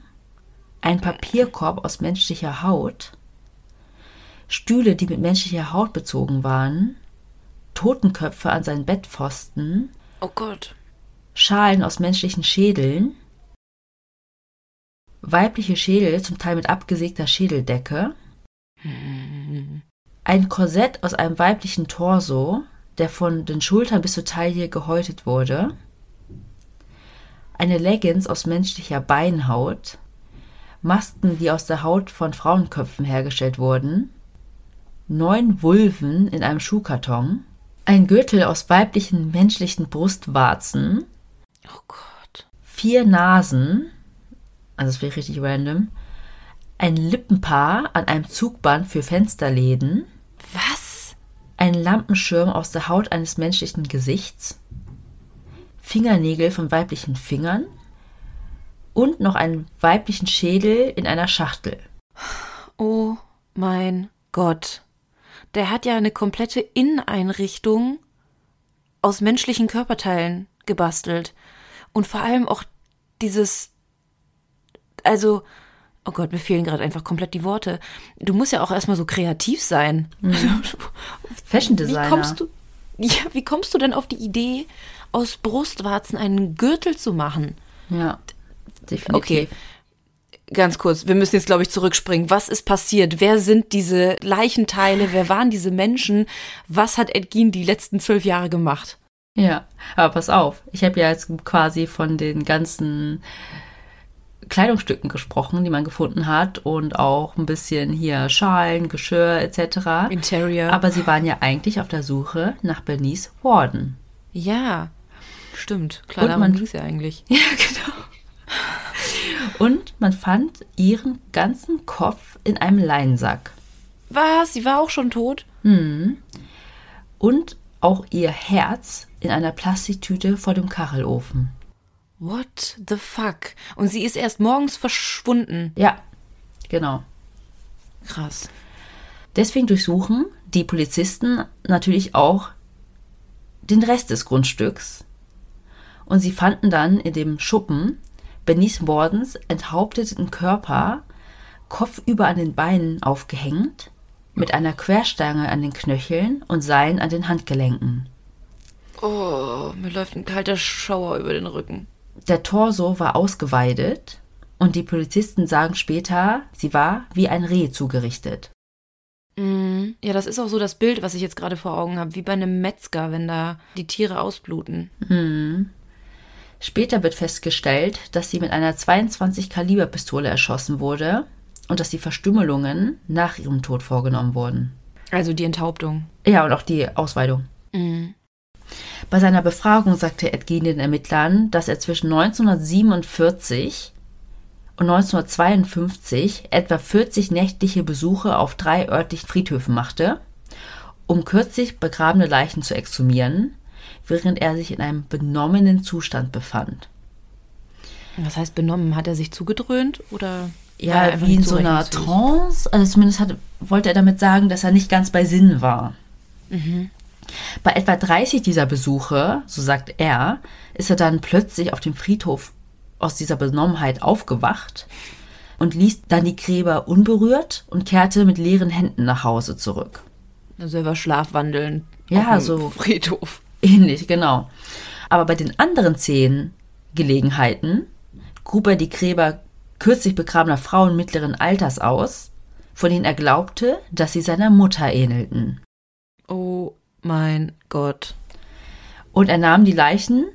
ein Papierkorb aus menschlicher Haut, Stühle, die mit menschlicher Haut bezogen waren, Totenköpfe an seinen Bettpfosten. Oh Gott. Schalen aus menschlichen Schädeln, weibliche Schädel, zum Teil mit abgesägter Schädeldecke, ein Korsett aus einem weiblichen Torso, der von den Schultern bis zur Taille gehäutet wurde, eine Leggings aus menschlicher Beinhaut, Masken, die aus der Haut von Frauenköpfen hergestellt wurden, neun Vulven in einem Schuhkarton, ein Gürtel aus weiblichen menschlichen Brustwarzen, oh Gott, vier Nasen, also das wäre richtig random, ein Lippenpaar an einem Zugband für Fensterläden, was? Ein Lampenschirm aus der Haut eines menschlichen Gesichts, Fingernägel von weiblichen Fingern, und noch einen weiblichen Schädel in einer Schachtel. Oh mein Gott. Der hat ja eine komplette Inneneinrichtung aus menschlichen Körperteilen gebastelt. Und vor allem auch dieses, also, oh Gott, mir fehlen gerade einfach komplett die Worte. Du musst ja auch erstmal so kreativ sein. Mhm. Fashion Designer. Wie kommst du, ja, wie kommst du denn auf die Idee, aus Brustwarzen einen Gürtel zu machen? Ja definitiv. Okay. Ganz kurz, wir müssen jetzt, glaube ich, zurückspringen. Was ist passiert? Wer sind diese Leichenteile? Wer waren diese Menschen? Was hat Edgin die letzten zwölf Jahre gemacht? Ja, aber pass auf. Ich habe ja jetzt quasi von den ganzen Kleidungsstücken gesprochen, die man gefunden hat und auch ein bisschen hier Schalen, Geschirr etc. Interior. Aber sie waren ja eigentlich auf der Suche nach Bernice Warden. Ja, stimmt. Klar, und darum es ja eigentlich. Ja, genau. Und man fand ihren ganzen Kopf in einem Leinsack. Was? Sie war auch schon tot? Hm. Und auch ihr Herz in einer Plastiktüte vor dem Kachelofen. What the fuck? Und sie ist erst morgens verschwunden. Ja, genau. Krass. Deswegen durchsuchen die Polizisten natürlich auch den Rest des Grundstücks. Und sie fanden dann in dem Schuppen Bernice Wardens enthaupteten Körper kopfüber an den Beinen aufgehängt, mit einer Querstange an den Knöcheln und Seilen an den Handgelenken. Oh, mir läuft ein kalter Schauer über den Rücken. Der Torso war ausgeweidet Und die Polizisten sagen später, sie war wie ein Reh zugerichtet. Mhm. Ja, das ist auch so das Bild, was ich jetzt gerade vor Augen habe, wie bei einem Metzger, wenn da die Tiere ausbluten. Mhm. Später wird festgestellt, dass sie mit einer 22 Kaliber Pistole erschossen wurde und dass die Verstümmelungen nach ihrem Tod vorgenommen wurden. Also die Enthauptung. Ja, und auch die Ausweidung. Mhm. Bei seiner Befragung sagte Ed Gein den Ermittlern, dass er zwischen 1947 und 1952 etwa 40 nächtliche Besuche auf drei örtlichen Friedhöfen machte, um kürzlich begrabene Leichen zu exhumieren, während er sich in einem benommenen Zustand befand. Was heißt benommen? Hat er sich zugedröhnt oder? Ja, wie in so einer Trance. Also zumindest hat, wollte er damit sagen, dass er nicht ganz bei Sinn war. Mhm. Bei etwa 30 dieser Besuche, so sagt er, ist er dann plötzlich auf dem Friedhof aus dieser Benommenheit aufgewacht und ließ dann die Gräber unberührt und kehrte mit leeren Händen nach Hause zurück. Also er war schlafwandeln. Ja, so Friedhof. Ähnlich, genau. Aber bei den anderen zehn Gelegenheiten grub er die Gräber kürzlich begrabener Frauen mittleren Alters aus, von denen er glaubte, dass sie seiner Mutter ähnelten. Oh mein Gott. Und er nahm die Leichen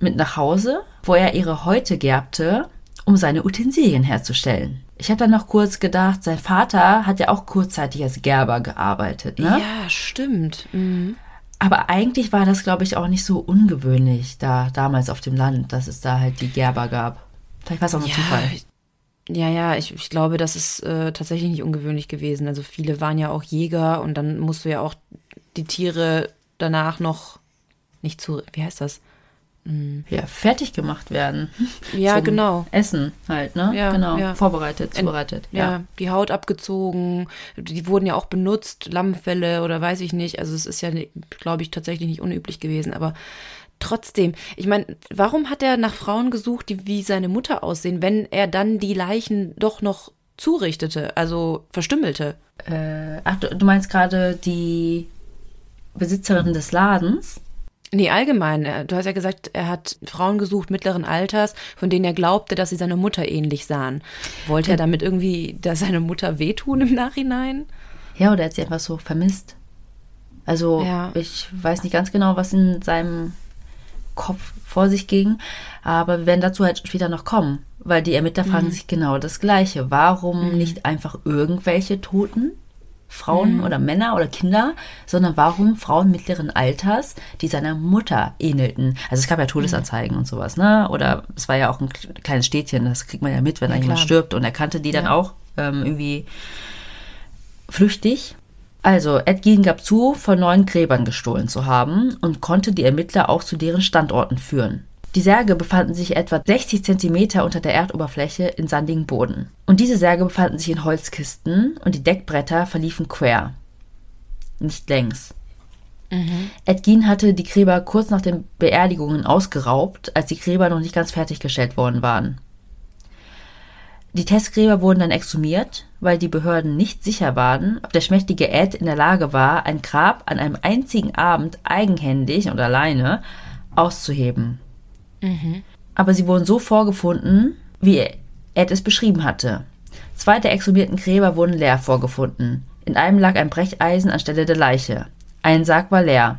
mit nach Hause, wo er ihre Häute gerbte, um seine Utensilien herzustellen. Ich habe dann noch kurz gedacht, sein Vater hat ja auch kurzzeitig als Gerber gearbeitet, ne? Ja, stimmt. Mhm. Aber eigentlich war das, glaube ich, auch nicht so ungewöhnlich da damals auf dem Land, dass es da halt die Gerber gab. Vielleicht war es auch nur ja, Zufall. Ja, ja, ich, ich glaube, das ist äh, tatsächlich nicht ungewöhnlich gewesen. Also viele waren ja auch Jäger und dann musst du ja auch die Tiere danach noch nicht zu, wie heißt das? Hm. Ja, fertig gemacht werden. Ja, genau. Essen halt, ne? Ja, genau. Ja. Vorbereitet, zubereitet. Ja. ja, die Haut abgezogen, die wurden ja auch benutzt, Lammfelle oder weiß ich nicht. Also es ist ja, glaube ich, tatsächlich nicht unüblich gewesen, aber trotzdem, ich meine, warum hat er nach Frauen gesucht, die wie seine Mutter aussehen, wenn er dann die Leichen doch noch zurichtete, also verstümmelte? Äh, ach, du meinst gerade die Besitzerin des Ladens? Nee, allgemein. Du hast ja gesagt, er hat Frauen gesucht mittleren Alters, von denen er glaubte, dass sie seiner Mutter ähnlich sahen. Wollte er damit irgendwie da seine Mutter wehtun im Nachhinein? Ja, oder hat sie einfach so vermisst. Also ja. ich weiß nicht ganz genau, was in seinem Kopf vor sich ging, aber wir werden dazu halt später noch kommen, weil die Ermittler fragen mhm. sich genau das Gleiche. Warum mhm. nicht einfach irgendwelche Toten? Frauen mhm. oder Männer oder Kinder, sondern warum Frauen mittleren Alters, die seiner Mutter ähnelten. Also es gab ja Todesanzeigen mhm. und sowas, ne? Oder es war ja auch ein kleines Städtchen, das kriegt man ja mit, wenn ja, da jemand stirbt und er kannte die dann ja. auch ähm, irgendwie flüchtig. Also, Ed Gein gab zu, von neun Gräbern gestohlen zu haben und konnte die Ermittler auch zu deren Standorten führen. Die Särge befanden sich etwa 60 Zentimeter unter der Erdoberfläche in sandigem Boden. Und diese Särge befanden sich in Holzkisten und die Deckbretter verliefen quer. Nicht längs. Mhm. Ed Gein hatte die Gräber kurz nach den Beerdigungen ausgeraubt, als die Gräber noch nicht ganz fertiggestellt worden waren. Die Testgräber wurden dann exhumiert, weil die Behörden nicht sicher waren, ob der schmächtige Ed in der Lage war, ein Grab an einem einzigen Abend eigenhändig und alleine auszuheben. Mhm. Aber sie wurden so vorgefunden, wie Ed es beschrieben hatte. Zwei der exhumierten Gräber wurden leer vorgefunden. In einem lag ein Brecheisen anstelle der Leiche. Ein Sarg war leer.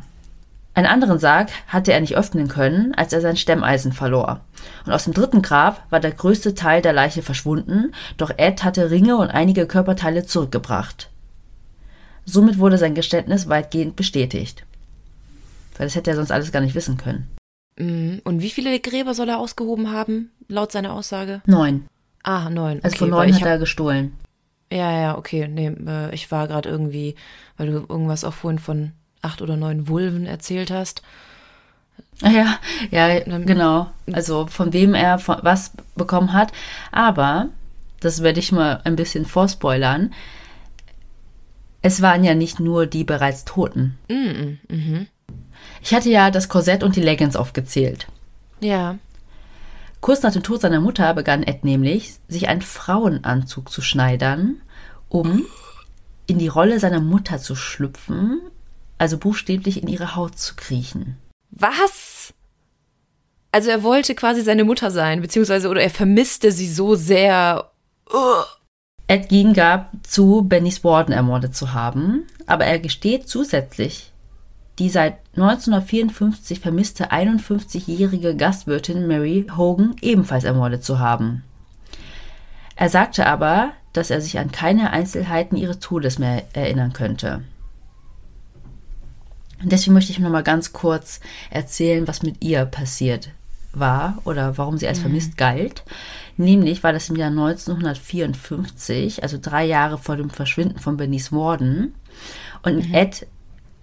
Einen anderen Sarg hatte er nicht öffnen können, als er sein Stemmeisen verlor. Und aus dem dritten Grab war der größte Teil der Leiche verschwunden, doch Ed hatte Ringe und einige Körperteile zurückgebracht. Somit wurde sein Geständnis weitgehend bestätigt. Weil das hätte er sonst alles gar nicht wissen können. Mhm. Und wie viele Gräber soll er ausgehoben haben, laut seiner Aussage? Neun. Ah, neun. Also von neun hat er gestohlen. Ja, ja, okay. Nee, äh, ich war gerade irgendwie, weil du irgendwas auch vorhin von acht oder neun Vulven erzählt hast. Ah ja, ja, genau. Also von wem er was bekommen hat. Aber, das werde ich mal ein bisschen vorspoilern, es waren ja nicht nur die bereits Toten. Mm -mm. Ich hatte ja das Korsett und die Leggings aufgezählt. Ja. Kurz nach dem Tod seiner Mutter begann Ed nämlich, sich einen Frauenanzug zu schneidern, um in die Rolle seiner Mutter zu schlüpfen, also buchstäblich in ihre Haut zu kriechen. Was? Also er wollte quasi seine Mutter sein, beziehungsweise oder er vermisste sie so sehr. Ed Gein gab zu, Bennys Warden ermordet zu haben, aber er gesteht zusätzlich, die seit 1954 vermisste 51-jährige Gastwirtin Mary Hogan ebenfalls ermordet zu haben. Er sagte aber, dass er sich an keine Einzelheiten ihres Todes mehr erinnern könnte. Deswegen möchte ich noch mal ganz kurz erzählen, was mit ihr passiert war oder warum sie als mhm. vermisst galt. Nämlich war das im Jahr 1954, also drei Jahre vor dem Verschwinden von Bernice Warden. Und mhm. Ed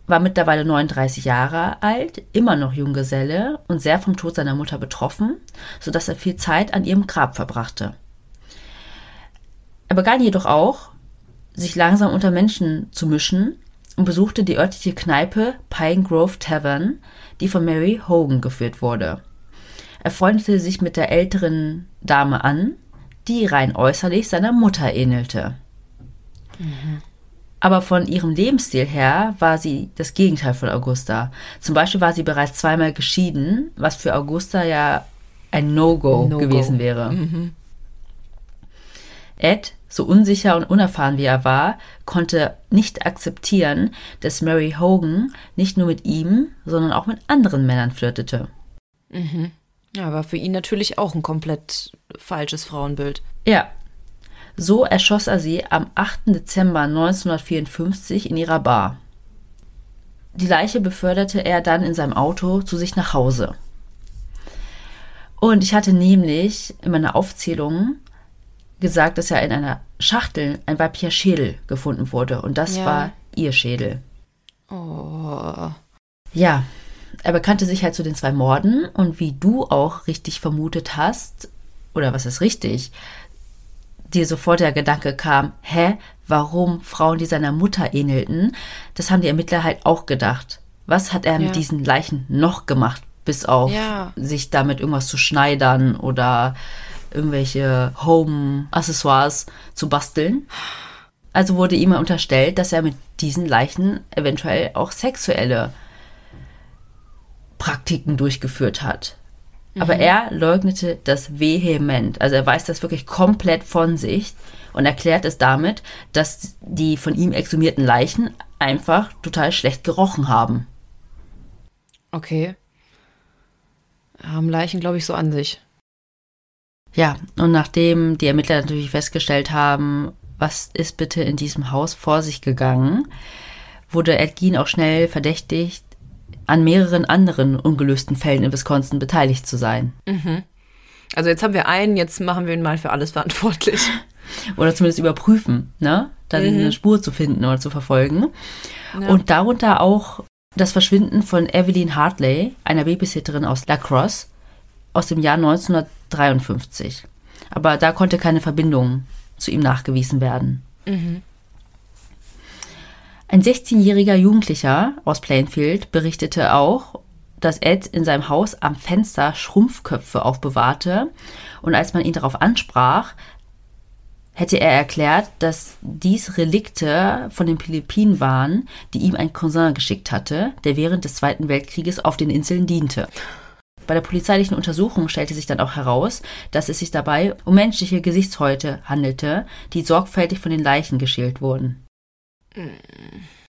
war mittlerweile 39 Jahre alt, immer noch Junggeselle und sehr vom Tod seiner Mutter betroffen, sodass er viel Zeit an ihrem Grab verbrachte. Er begann jedoch auch, sich langsam unter Menschen zu mischen und besuchte die örtliche Kneipe Pine Grove Tavern, die von Mary Hogan geführt wurde. Er freundete sich mit der älteren Dame an, die rein äußerlich seiner Mutter ähnelte. Mhm. Aber von ihrem Lebensstil her war sie das Gegenteil von Augusta. Zum Beispiel war sie bereits zweimal geschieden, was für Augusta ja ein No-Go no gewesen wäre. Mhm. Ed, so unsicher und unerfahren wie er war, konnte nicht akzeptieren, dass Mary Hogan nicht nur mit ihm, sondern auch mit anderen Männern flirtete. Mhm. Ja, war für ihn natürlich auch ein komplett falsches Frauenbild. Ja. So erschoss er sie am 8. Dezember 1954 in ihrer Bar. Die Leiche beförderte er dann in seinem Auto zu sich nach Hause. Und ich hatte nämlich in meiner Aufzählung gesagt, dass ja in einer Schachtel ein weiblicher Schädel gefunden wurde. Und das ja. war ihr Schädel. Oh. Ja, er bekannte sich halt zu den zwei Morden und wie du auch richtig vermutet hast, oder was ist richtig, dir sofort der Gedanke kam, hä, warum Frauen, die seiner Mutter ähnelten, das haben die Ermittler halt auch gedacht. Was hat er ja. mit diesen Leichen noch gemacht, bis auf ja. sich damit irgendwas zu schneidern oder irgendwelche Home-Accessoires zu basteln? Also wurde ihm unterstellt, dass er mit diesen Leichen eventuell auch sexuelle Praktiken durchgeführt hat. Aber mhm. er leugnete das vehement. Also er weist das wirklich komplett von sich und erklärt es damit, dass die von ihm exhumierten Leichen einfach total schlecht gerochen haben. Okay. Haben Leichen, glaube ich, so an sich. Ja, und nachdem die Ermittler natürlich festgestellt haben, was ist bitte in diesem Haus vor sich gegangen, wurde Ed auch schnell verdächtigt, an mehreren anderen ungelösten Fällen in Wisconsin beteiligt zu sein. Mhm. Also jetzt haben wir einen, jetzt machen wir ihn mal für alles verantwortlich. oder zumindest überprüfen, ne? Dann mhm. eine Spur zu finden oder zu verfolgen. Ja. Und darunter auch das Verschwinden von Evelyn Hartley, einer Babysitterin aus La Crosse, aus dem Jahr 1953. Aber da konnte keine Verbindung zu ihm nachgewiesen werden. Mhm. Ein 16-jähriger Jugendlicher aus Plainfield berichtete auch, dass Ed in seinem Haus am Fenster Schrumpfköpfe aufbewahrte und als man ihn darauf ansprach, hätte er erklärt, dass dies Relikte von den Philippinen waren, die ihm ein Cousin geschickt hatte, der während des Zweiten Weltkrieges auf den Inseln diente. Bei der polizeilichen Untersuchung stellte sich dann auch heraus, dass es sich dabei um menschliche Gesichtshäute handelte, die sorgfältig von den Leichen geschält wurden.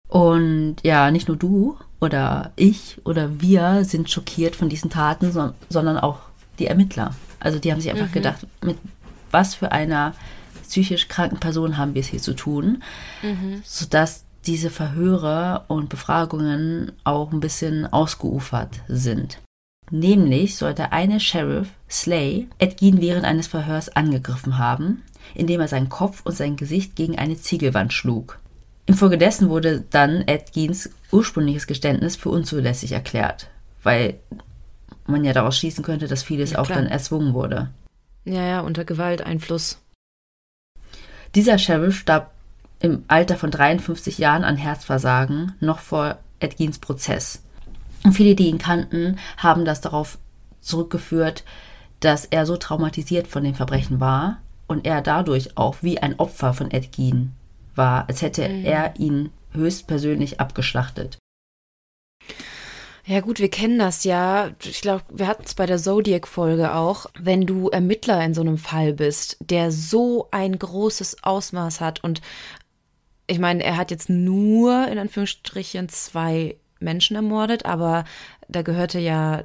Und ja, nicht nur du oder ich oder wir sind schockiert von diesen Taten, so, sondern auch die Ermittler. Also die haben sich einfach mhm. gedacht, mit was für einer psychisch kranken Person haben wir es hier zu tun, mhm. sodass diese Verhöre und Befragungen auch ein bisschen ausgeufert sind. Nämlich sollte eine Sheriff, Slay, Ed Gein während eines Verhörs angegriffen haben, indem er seinen Kopf und sein Gesicht gegen eine Ziegelwand schlug. Infolgedessen wurde dann Ed Geins ursprüngliches Geständnis für unzulässig erklärt, weil man ja daraus schließen könnte, dass vieles ja, auch dann erzwungen wurde. Ja, ja, unter Gewalteinfluss. Dieser Sheriff starb im Alter von 53 Jahren an Herzversagen, noch vor Ed Geins Prozess. Und viele, die ihn kannten, haben das darauf zurückgeführt, dass er so traumatisiert von den Verbrechen war und er dadurch auch wie ein Opfer von Ed Gein war, als hätte mhm. er ihn höchstpersönlich abgeschlachtet. Ja gut, wir kennen das ja. Ich glaube, wir hatten es bei der Zodiac-Folge auch. Wenn du Ermittler in so einem Fall bist, der so ein großes Ausmaß hat und ich meine, er hat jetzt nur in Anführungsstrichen zwei Menschen ermordet, aber da gehörte ja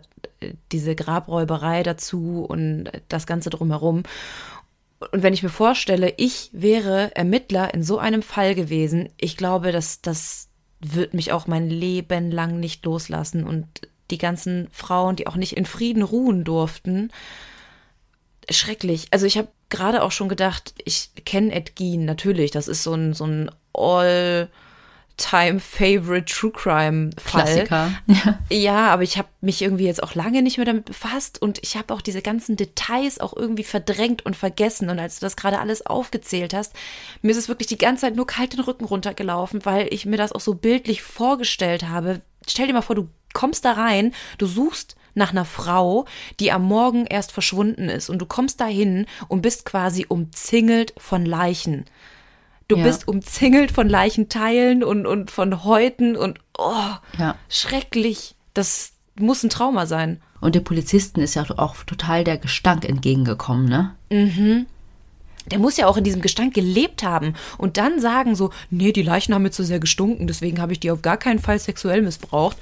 diese Grabräuberei dazu und das Ganze drumherum. Und wenn ich mir vorstelle, ich wäre Ermittler in so einem Fall gewesen, ich glaube, dass das wird mich auch mein Leben lang nicht loslassen und die ganzen Frauen, die auch nicht in Frieden ruhen durften, schrecklich. Also ich habe gerade auch schon gedacht, ich kenne Ed natürlich, das ist so ein, so ein All- Time-Favorite True Crime-Fall. Klassiker. Ja. ja, aber ich habe mich irgendwie jetzt auch lange nicht mehr damit befasst und ich habe auch diese ganzen Details auch irgendwie verdrängt und vergessen. Und als du das gerade alles aufgezählt hast, mir ist es wirklich die ganze Zeit nur kalt den Rücken runtergelaufen, weil ich mir das auch so bildlich vorgestellt habe. Stell dir mal vor, du kommst da rein, du suchst nach einer Frau, die am Morgen erst verschwunden ist und du kommst dahin und bist quasi umzingelt von Leichen. Du ja. bist umzingelt von Leichenteilen und, und von Häuten und oh, ja. schrecklich. Das muss ein Trauma sein. Und den Polizisten ist ja auch total der Gestank entgegengekommen, ne? Mhm. Der muss ja auch in diesem Gestank gelebt haben und dann sagen so, nee, die Leichen haben mir zu sehr gestunken, deswegen habe ich die auf gar keinen Fall sexuell missbraucht.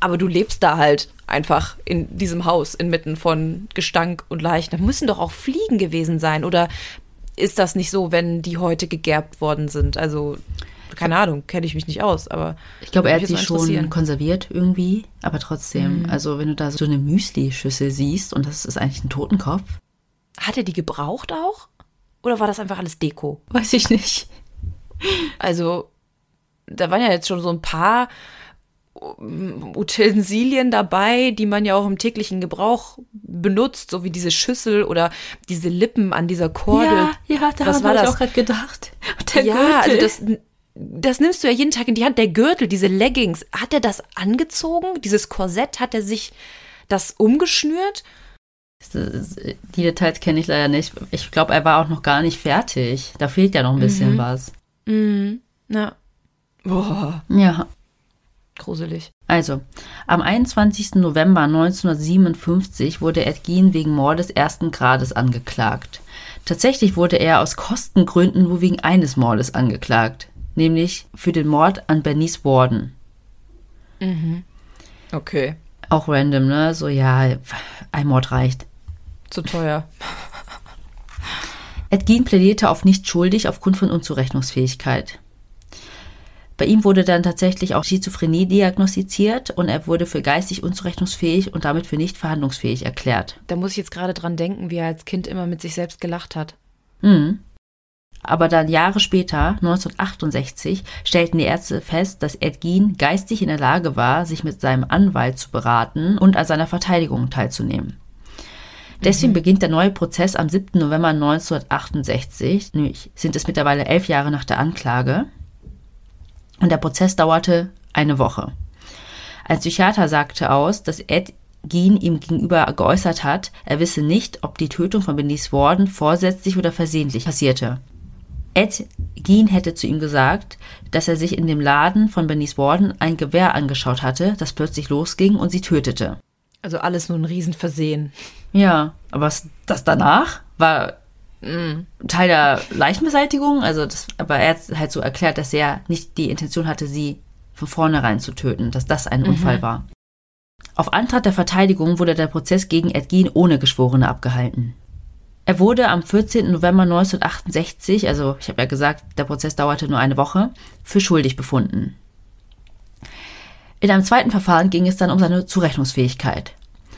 Aber du lebst da halt einfach in diesem Haus inmitten von Gestank und Leichen. Da müssen doch auch Fliegen gewesen sein oder ist das nicht so, wenn die heute gegerbt worden sind? Also, keine Ahnung, kenne ich mich nicht aus, aber. Ich glaube, er hat sie schon konserviert irgendwie, aber trotzdem, mhm. also wenn du da so eine Müsli-Schüssel siehst und das ist eigentlich ein Totenkopf. Hat er die gebraucht auch? Oder war das einfach alles Deko? Weiß ich nicht. Also, da waren ja jetzt schon so ein paar Utensilien dabei, die man ja auch im täglichen Gebrauch benutzt, so wie diese Schüssel oder diese Lippen an dieser Kordel. Ja, ja da habe ich auch gerade gedacht. Der ja, also Gürtel. also das, das nimmst du ja jeden Tag in die Hand. Der Gürtel, diese Leggings, hat er das angezogen? Dieses Korsett, hat er sich das umgeschnürt? Die Details kenne ich leider nicht. Ich glaube, er war auch noch gar nicht fertig. Da fehlt ja noch ein bisschen mhm. was. Mhm. Ja. Boah. Ja. Gruselig. Also, am 21. November 1957 wurde Ed Gein wegen Mordes ersten Grades angeklagt. Tatsächlich wurde er aus Kostengründen nur wegen eines Mordes angeklagt, nämlich für den Mord an Bernice Warden. Mhm. Okay. Auch random, ne? So, ja, ein Mord reicht. Zu teuer. Ed Gein plädierte auf nicht schuldig aufgrund von Unzurechnungsfähigkeit. Bei ihm wurde dann tatsächlich auch Schizophrenie diagnostiziert und er wurde für geistig unzurechnungsfähig und damit für nicht verhandlungsfähig erklärt. Da muss ich jetzt gerade dran denken, wie er als Kind immer mit sich selbst gelacht hat. Mhm. Aber dann Jahre später, 1968, stellten die Ärzte fest, dass Ed Gein geistig in der Lage war, sich mit seinem Anwalt zu beraten und an seiner Verteidigung teilzunehmen. Deswegen mhm. beginnt der neue Prozess am 7. November 1968, nämlich sind es mittlerweile elf Jahre nach der Anklage. Und der Prozess dauerte eine Woche. Ein Psychiater sagte aus, dass Ed Gein ihm gegenüber geäußert hat, er wisse nicht, ob die Tötung von Benice Warden vorsätzlich oder versehentlich passierte. Ed Gein hätte zu ihm gesagt, dass er sich in dem Laden von Benice Warden ein Gewehr angeschaut hatte, das plötzlich losging und sie tötete. Also alles nur ein Riesenversehen. Ja, aber das danach war. Teil der Leichenbeseitigung. Also das, aber er hat halt so erklärt, dass er nicht die Intention hatte, sie von vornherein zu töten, dass das ein mhm. Unfall war. Auf Antrag der Verteidigung wurde der Prozess gegen Edgin ohne Geschworene abgehalten. Er wurde am 14. November 1968, also ich habe ja gesagt, der Prozess dauerte nur eine Woche, für schuldig befunden. In einem zweiten Verfahren ging es dann um seine Zurechnungsfähigkeit.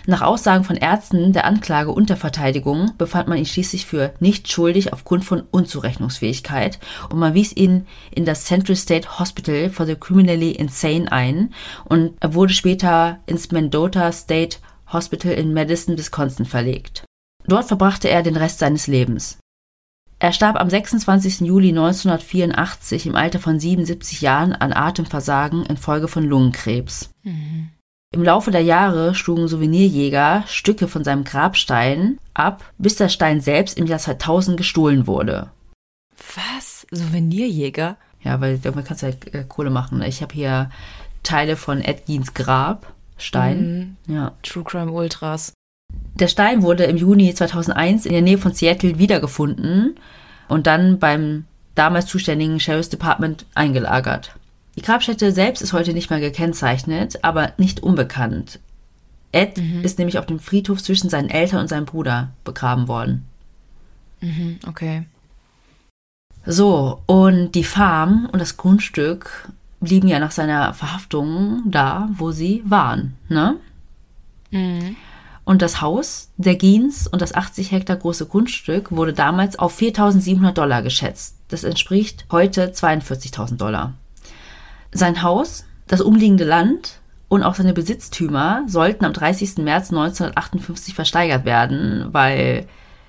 Nach Aussagen von Ärzten der Anklage und der Verteidigung befand man ihn schließlich für nicht schuldig aufgrund von Unzurechnungsfähigkeit und man wies ihn in das Central State Hospital for the Criminally Insane ein und er wurde später ins Mendota State Hospital in Madison, Wisconsin verlegt. Dort verbrachte er den Rest seines Lebens. Er starb am 26. Juli 1984 im Alter von 77 Jahren an Atemversagen infolge von Lungenkrebs. Mhm. Im Laufe der Jahre schlugen Souvenirjäger Stücke von seinem Grabstein ab, bis der Stein selbst im Jahr 2000 gestohlen wurde. Was? Souvenirjäger? Ja, weil damit kannst du halt äh, Kohle machen. Ich habe hier Teile von Edgins Grab Stein. Mhm. Ja. True Crime Ultras. Der Stein wurde im Juni 2001 in der Nähe von Seattle wiedergefunden und dann beim damals zuständigen Sheriff's Department eingelagert. Die Grabstätte selbst ist heute nicht mehr gekennzeichnet, aber nicht unbekannt. Ed ist nämlich auf dem Friedhof zwischen seinen Eltern und seinem Bruder begraben worden. Mhm, okay. So, und die Farm und das Grundstück blieben ja nach seiner Verhaftung da, wo sie waren, ne? Mhm. Und das Haus der Geens und das 80 Hektar große Grundstück wurde damals auf 4.700 Dollar geschätzt. Das entspricht heute 42.000 Dollar. Sein Haus, das umliegende Land und auch seine Besitztümer sollten am 30. März 1958 versteigert werden, weil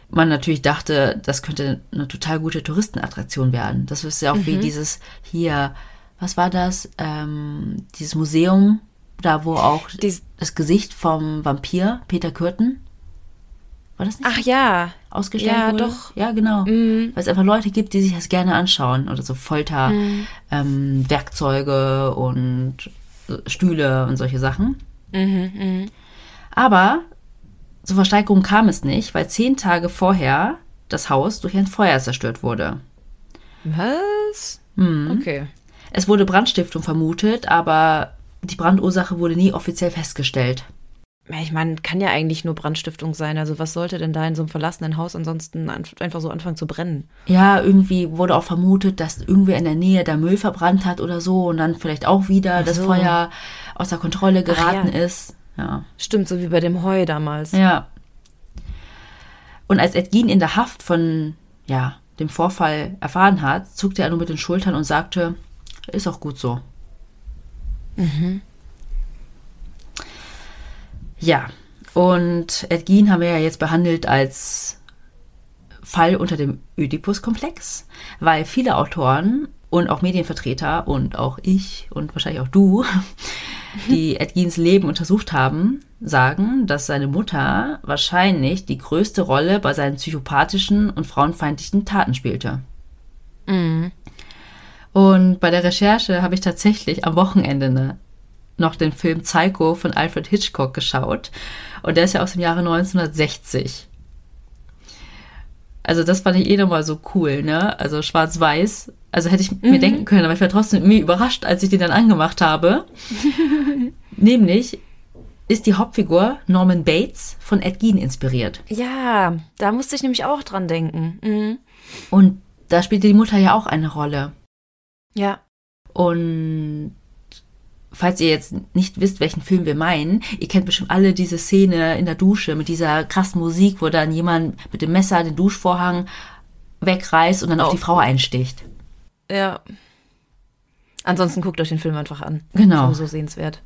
man natürlich dachte, das könnte eine total gute Touristenattraktion werden. Das ist ja auch wie dieses hier, was war das? Ähm, dieses Museum, da wo auch Dies- das Gesicht vom Vampir Peter Kürten, war das nicht Ach ja. Ausgestellt ja, wurde? doch. Ja, genau. Mhm. Weil es einfach Leute gibt, die sich das gerne anschauen oder so Folter, ähm, Werkzeuge und Stühle und solche Sachen. Mhm, mhm. Aber zur Versteigerung kam es nicht, weil zehn Tage vorher das Haus durch ein Feuer zerstört wurde. Was? Mhm. Okay. Es wurde Brandstiftung vermutet, aber die Brandursache wurde nie offiziell festgestellt. Ich meine, kann ja eigentlich nur Brandstiftung sein. Also was sollte denn da in so einem verlassenen Haus ansonsten an- einfach so anfangen zu brennen? Ja, irgendwie wurde auch vermutet, dass irgendwer in der Nähe der Müll verbrannt hat oder so und dann vielleicht auch wieder Ach das so. Feuer außer Kontrolle geraten ja. ist. Ja. Stimmt, so wie bei dem Heu damals. Ja. Und als Ed Gein in der Haft von, ja, dem Vorfall erfahren hat, zuckte er nur mit den Schultern und sagte, ist auch gut so. Ja, und Ed Gein haben wir ja jetzt behandelt als Fall unter dem Oedipus-Komplex, weil viele Autoren und auch Medienvertreter und auch ich und wahrscheinlich auch du, die Ed Geins Leben untersucht haben, sagen, dass seine Mutter wahrscheinlich die größte Rolle bei seinen psychopathischen und frauenfeindlichen Taten spielte. Mhm. Und bei der Recherche habe ich tatsächlich am Wochenende ne, noch den Film Psycho von Alfred Hitchcock geschaut. Und der ist ja aus dem Jahre 1960. Also das fand ich eh nochmal so cool, ne? Also schwarz-weiß. Also hätte ich mir denken können, aber ich war trotzdem irgendwie überrascht, als ich den dann angemacht habe. Nämlich ist die Hauptfigur Norman Bates von Ed Gein inspiriert. Ja, da musste ich nämlich auch dran denken. Mhm. Und da spielte die Mutter ja auch eine Rolle. Ja. Und falls ihr jetzt nicht wisst, welchen Film wir meinen, ihr kennt bestimmt alle diese Szene in der Dusche mit dieser krassen Musik, wo dann jemand mit dem Messer den Duschvorhang wegreißt und dann auf Oh. die Frau einsticht. Ja. Ansonsten guckt euch den Film einfach an. Genau. So sehenswert.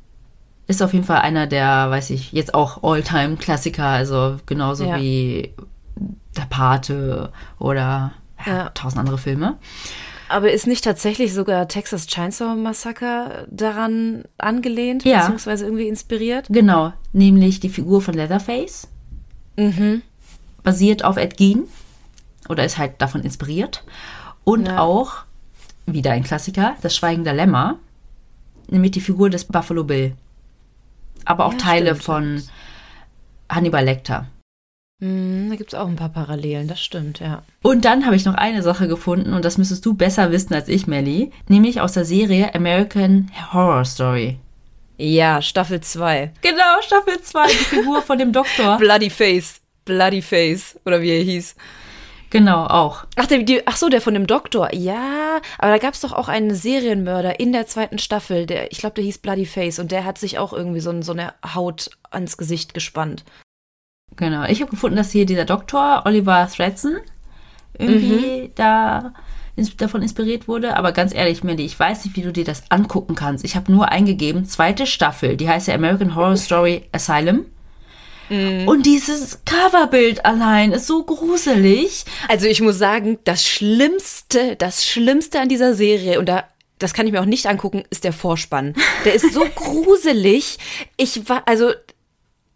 Ist auf jeden Fall einer der, weiß ich, jetzt auch All-Time-Klassiker, also genauso Ja. wie Der Pate oder ja, Ja. tausend andere Filme. Aber ist nicht tatsächlich sogar Texas Chainsaw Massacre daran angelehnt, Ja. beziehungsweise irgendwie inspiriert? Genau, nämlich die Figur von Leatherface. Mhm. basiert auf Ed Gein oder ist halt davon inspiriert. Und Ja. auch, wieder ein Klassiker, das Schweigen der Lämmer, nämlich die Figur des Buffalo Bill. Aber auch Ja, Teile stimmt, von. Hannibal Lecter. Mhm, da gibt es auch ein paar Parallelen, das stimmt, ja. Und dann habe ich noch eine Sache gefunden und das müsstest du besser wissen als ich, Melly, nämlich aus der Serie American Horror Story. Ja, Staffel 2. Genau, Staffel 2, die Figur von dem Doktor. Bloody Face. Bloody Face, oder wie er hieß. Genau, auch. Ach, der, die, ach so, der von dem Doktor. Ja, aber da gab es doch auch einen Serienmörder in der zweiten Staffel. Der, ich glaube, der hieß Bloody Face und der hat sich auch irgendwie so, so eine Haut ans Gesicht gespannt. Genau. Ich habe gefunden, dass hier dieser Doktor, Oliver Thredson, irgendwie da ins, davon inspiriert wurde. Aber ganz ehrlich, Mandy, ich weiß nicht, wie du dir das angucken kannst. Ich habe nur eingegeben, zweite Staffel, die heißt ja American Horror Story Asylum. Und dieses Coverbild allein ist so gruselig. Also ich muss sagen, das Schlimmste, das Schlimmste an dieser Serie, und da, das kann ich mir auch nicht angucken, ist der Vorspann. Der ist so gruselig. Ich war, also,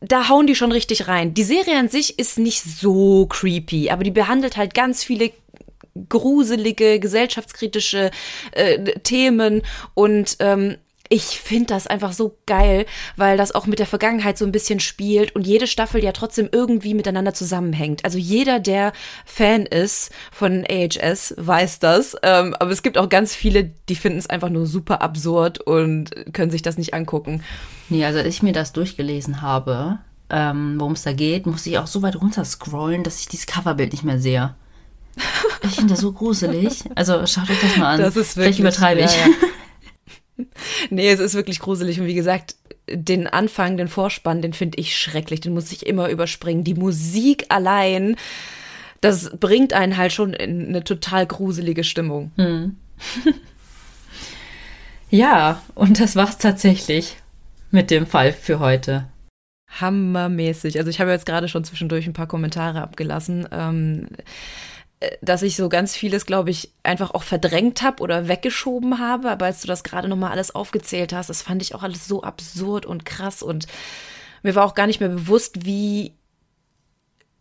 da hauen die schon richtig rein. Die Serie an sich ist nicht so creepy, aber die behandelt halt ganz viele gruselige, gesellschaftskritische äh, Themen und ähm, ich finde das einfach so geil, weil das auch mit der Vergangenheit so ein bisschen spielt und jede Staffel ja trotzdem irgendwie miteinander zusammenhängt. Also jeder, der Fan ist von AHS, weiß das. Ähm, aber es gibt auch ganz viele, die finden es einfach nur super absurd und können sich das nicht angucken. Nee, also als ich mir das durchgelesen habe, ähm, worum es da geht, musste ich auch so weit runter scrollen, dass ich dieses Coverbild nicht mehr sehe. Ich finde das so gruselig. Also schaut euch das mal an. Das ist wirklich, Vielleicht übertreibe ich. Ja, ja. Nee, es ist wirklich gruselig. Und wie gesagt, den Anfang, den Vorspann, den finde ich schrecklich. Den muss ich immer überspringen. Die Musik allein, das bringt einen halt schon in eine total gruselige Stimmung. Hm. ja, und das war's tatsächlich mit dem Fall für heute. Hammermäßig. Also ich habe jetzt gerade schon zwischendurch ein paar Kommentare abgelassen. Ähm, dass ich so ganz vieles, glaube ich, einfach auch verdrängt habe oder weggeschoben habe. Aber als du das gerade nochmal alles aufgezählt hast, das fand ich auch alles so absurd und krass. Und mir war auch gar nicht mehr bewusst, wie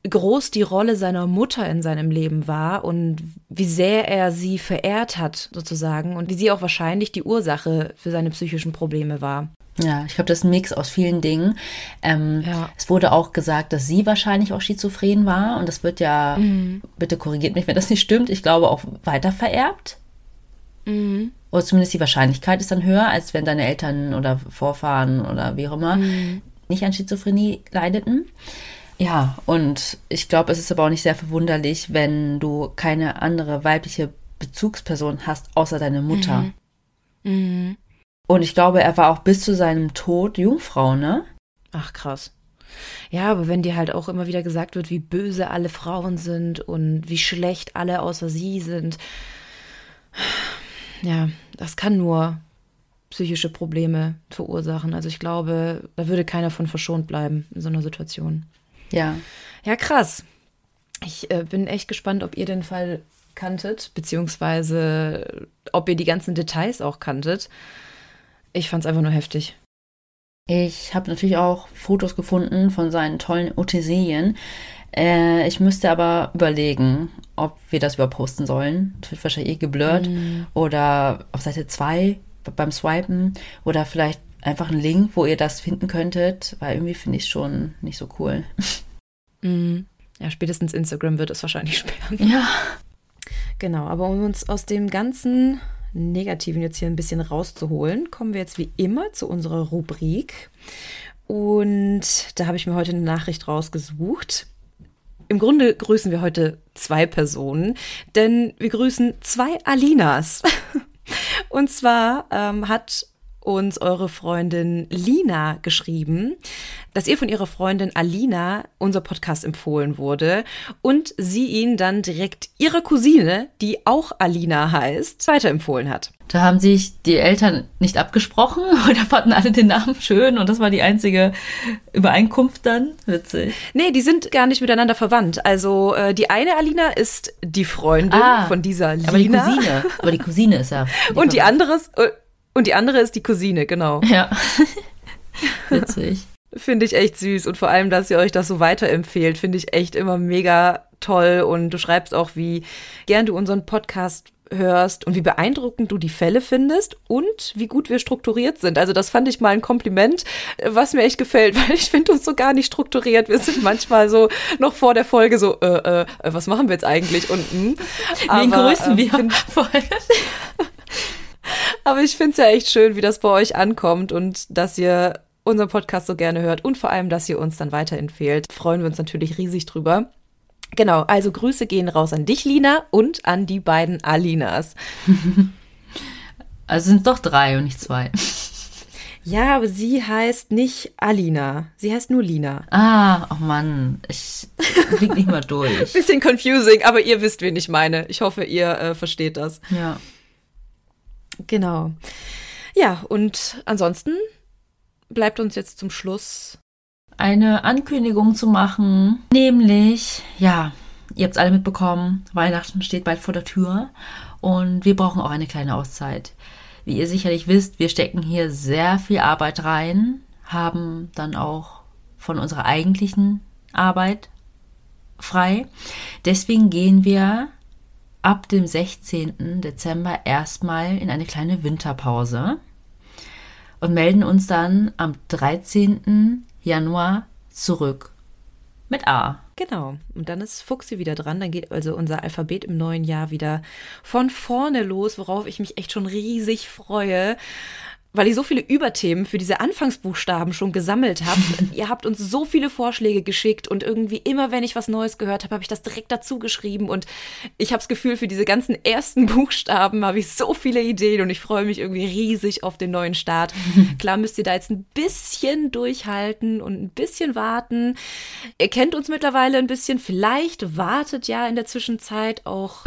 groß die Rolle seiner Mutter in seinem Leben war und wie sehr er sie verehrt hat, sozusagen, und wie sie auch wahrscheinlich die Ursache für seine psychischen Probleme war. Ja, ich glaube, das ist ein Mix aus vielen Dingen. Ähm, ja. Es wurde auch gesagt, dass sie wahrscheinlich auch schizophren war und das wird ja, mhm. bitte korrigiert mich, wenn das nicht stimmt, ich glaube auch weiter vererbt. Mhm. Oder zumindest die Wahrscheinlichkeit ist dann höher, als wenn deine Eltern oder Vorfahren oder wie auch immer mhm. nicht an Schizophrenie leideten. Ja, und ich glaube, es ist aber auch nicht sehr verwunderlich, wenn du keine andere weibliche Bezugsperson hast, außer deine Mutter. Mhm. Und ich glaube, er war auch bis zu seinem Tod Jungfrau, ne? Ach, krass. Ja, aber wenn dir halt auch immer wieder gesagt wird, wie böse alle Frauen sind und wie schlecht alle außer sie sind, ja, das kann nur psychische Probleme verursachen. Also ich glaube, da würde keiner von verschont bleiben in so einer Situation. Ja. Ja, krass. Ich äh, bin echt gespannt, ob ihr den Fall kanntet, beziehungsweise ob ihr die ganzen Details auch kanntet. Ich fand es einfach nur heftig. Ich habe natürlich auch Fotos gefunden von seinen tollen Utensilien. Äh, ich müsste aber überlegen, ob wir das überposten sollen. Das wird wahrscheinlich eh geblurrt. Mm. Oder auf Seite 2 beim Swipen. Oder vielleicht einfach ein Link, wo ihr das finden könntet. Weil irgendwie finde ich es schon nicht so cool. Mm. Ja, spätestens Instagram wird es wahrscheinlich sperren. Ja. Genau, aber um uns aus dem ganzen Negativen jetzt hier ein bisschen rauszuholen, kommen wir jetzt wie immer zu unserer Rubrik. Und da habe ich mir heute eine Nachricht rausgesucht. Im Grunde grüßen wir heute zwei Personen, denn wir grüßen zwei Alinas. Und zwar ähm, hat uns eure Freundin Lina geschrieben, dass ihr von ihrer Freundin Alina unser Podcast empfohlen wurde und sie ihn dann direkt ihrer Cousine, die auch Alina heißt, weiterempfohlen hat. Da haben sich die Eltern nicht abgesprochen oder fanden alle den Namen schön und das war die einzige Übereinkunft dann. Witzig. Nee, die sind gar nicht miteinander verwandt. Also äh, die eine Alina ist die Freundin ah, von dieser Lina. Aber die Cousine. Aber die Cousine ist ja. Und die andere ist, äh, und die andere ist die Cousine, genau. Ja. Witzig. Finde ich echt süß. Und vor allem, dass ihr euch das so weiterempfehlt, finde ich echt immer mega toll. Und du schreibst auch, wie gern du unseren Podcast hörst und wie beeindruckend du die Fälle findest und wie gut wir strukturiert sind. Also das fand ich mal ein Kompliment, was mir echt gefällt, weil ich finde uns so gar nicht strukturiert. Wir sind manchmal so noch vor der Folge so, äh, äh, was machen wir jetzt eigentlich? Und mh. Hm. Wen grüßen ähm, wir? Aber ich finde es ja echt schön, wie das bei euch ankommt und dass ihr unseren Podcast so gerne hört und vor allem, dass ihr uns dann weiterempfehlt. Freuen wir uns natürlich riesig drüber. Genau, also Grüße gehen raus an dich, Lina, und an die beiden Alinas. Also sind es doch drei und nicht zwei. Ja, aber sie heißt nicht Alina. Sie heißt nur Lina. Ah, oh Mann, ich blick nicht mal durch. Bisschen confusing, aber ihr wisst, wen ich meine. Ich hoffe, ihr äh, versteht das. Ja. Genau. Ja, und ansonsten bleibt uns jetzt zum Schluss eine Ankündigung zu machen. Nämlich, ja, ihr habt es alle mitbekommen, Weihnachten steht bald vor der Tür und wir brauchen auch eine kleine Auszeit. Wie ihr sicherlich wisst, wir stecken hier sehr viel Arbeit rein, haben dann auch von unserer eigentlichen Arbeit frei. Deswegen gehen wir ab dem 16. Dezember erstmal in eine kleine Winterpause. und melden uns dann am 13. Januar zurück mit A. Genau. Und dann ist Fuchsi wieder dran. Dann geht also unser Alphabet im neuen Jahr wieder von vorne los, worauf ich mich echt schon riesig freue weil ich so viele Überthemen für diese Anfangsbuchstaben schon gesammelt habe. Ihr habt uns so viele Vorschläge geschickt und irgendwie immer, wenn ich was Neues gehört habe, habe ich das direkt dazu geschrieben und ich habe das Gefühl, für diese ganzen ersten Buchstaben habe ich so viele Ideen und ich freue mich irgendwie riesig auf den neuen Start. Klar müsst ihr da jetzt ein bisschen durchhalten und ein bisschen warten. Ihr kennt uns mittlerweile ein bisschen. Vielleicht wartet ja in der Zwischenzeit auch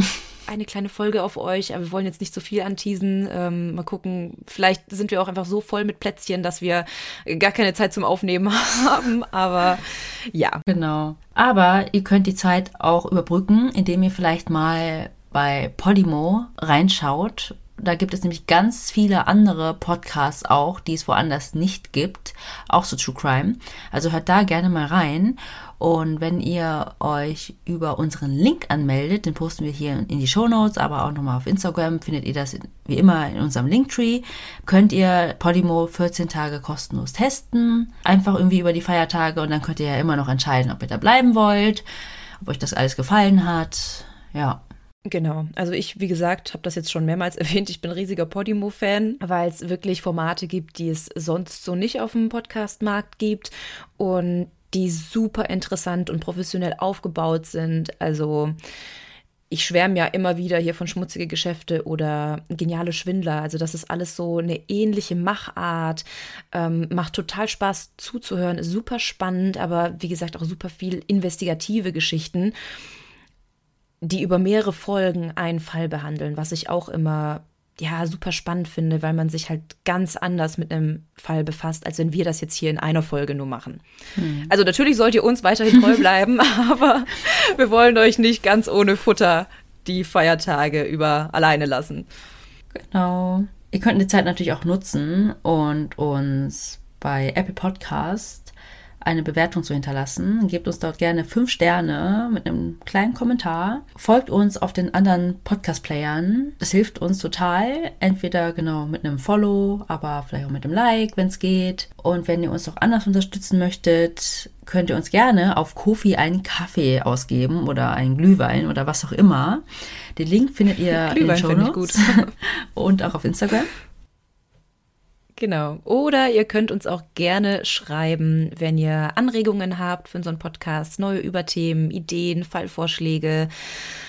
eine kleine Folge auf euch, aber wir wollen jetzt nicht so viel anteasen. Ähm, mal gucken, vielleicht sind wir auch einfach so voll mit Plätzchen, dass wir gar keine Zeit zum Aufnehmen haben. Aber ja. Genau. Aber ihr könnt die Zeit auch überbrücken, indem ihr vielleicht mal bei Podimo reinschaut da gibt es nämlich ganz viele andere Podcasts auch, die es woanders nicht gibt, auch so True Crime. Also hört da gerne mal rein. Und wenn ihr euch über unseren Link anmeldet, den posten wir hier in die Show Notes, aber auch nochmal auf Instagram, findet ihr das wie immer in unserem Linktree, könnt ihr Podimo 14 Tage kostenlos testen. Einfach irgendwie über die Feiertage und dann könnt ihr ja immer noch entscheiden, ob ihr da bleiben wollt, ob euch das alles gefallen hat. Ja. Genau, also ich, wie gesagt, habe das jetzt schon mehrmals erwähnt, ich bin riesiger Podimo-Fan, weil es wirklich Formate gibt, die es sonst so nicht auf dem Podcast-Markt gibt und die super interessant und professionell aufgebaut sind. Also ich schwärme ja immer wieder hier von schmutzige Geschäfte oder geniale Schwindler. Also das ist alles so eine ähnliche Machart. Ähm, macht total Spaß zuzuhören, ist super spannend, aber wie gesagt auch super viel investigative Geschichten, die über mehrere Folgen einen Fall behandeln, was ich auch immer ja, super spannend finde, weil man sich halt ganz anders mit einem Fall befasst, als wenn wir das jetzt hier in einer Folge nur machen. Hm. Also natürlich sollt ihr uns weiterhin treu bleiben, aber wir wollen euch nicht ganz ohne Futter die Feiertage über alleine lassen. Genau. Ihr könnt die Zeit natürlich auch nutzen und uns bei Apple Podcast eine Bewertung zu hinterlassen. Gebt uns dort gerne fünf Sterne mit einem kleinen Kommentar. Folgt uns auf den anderen Podcast-Playern. Das hilft uns total. Entweder genau mit einem Follow, aber vielleicht auch mit einem Like, wenn es geht. Und wenn ihr uns auch anders unterstützen möchtet, könnt ihr uns gerne auf Kofi einen Kaffee ausgeben oder einen Glühwein oder was auch immer. Den Link findet ihr Glühwein in den Show Notes und auch auf Instagram. Genau. Oder ihr könnt uns auch gerne schreiben, wenn ihr Anregungen habt für unseren Podcast, neue Überthemen, Ideen, Fallvorschläge.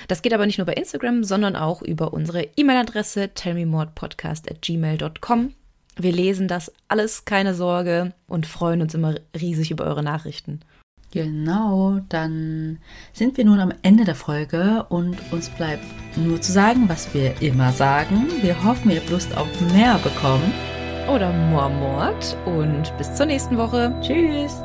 Das geht aber nicht nur bei Instagram, sondern auch über unsere E-Mail-Adresse tellmemordpodcast@gmail.com. Wir lesen das alles, keine Sorge, und freuen uns immer riesig über eure Nachrichten. Genau, dann sind wir nun am Ende der Folge und uns bleibt nur zu sagen, was wir immer sagen. Wir hoffen, ihr habt Lust auf mehr bekommen oder Mormort und bis zur nächsten Woche. Tschüss.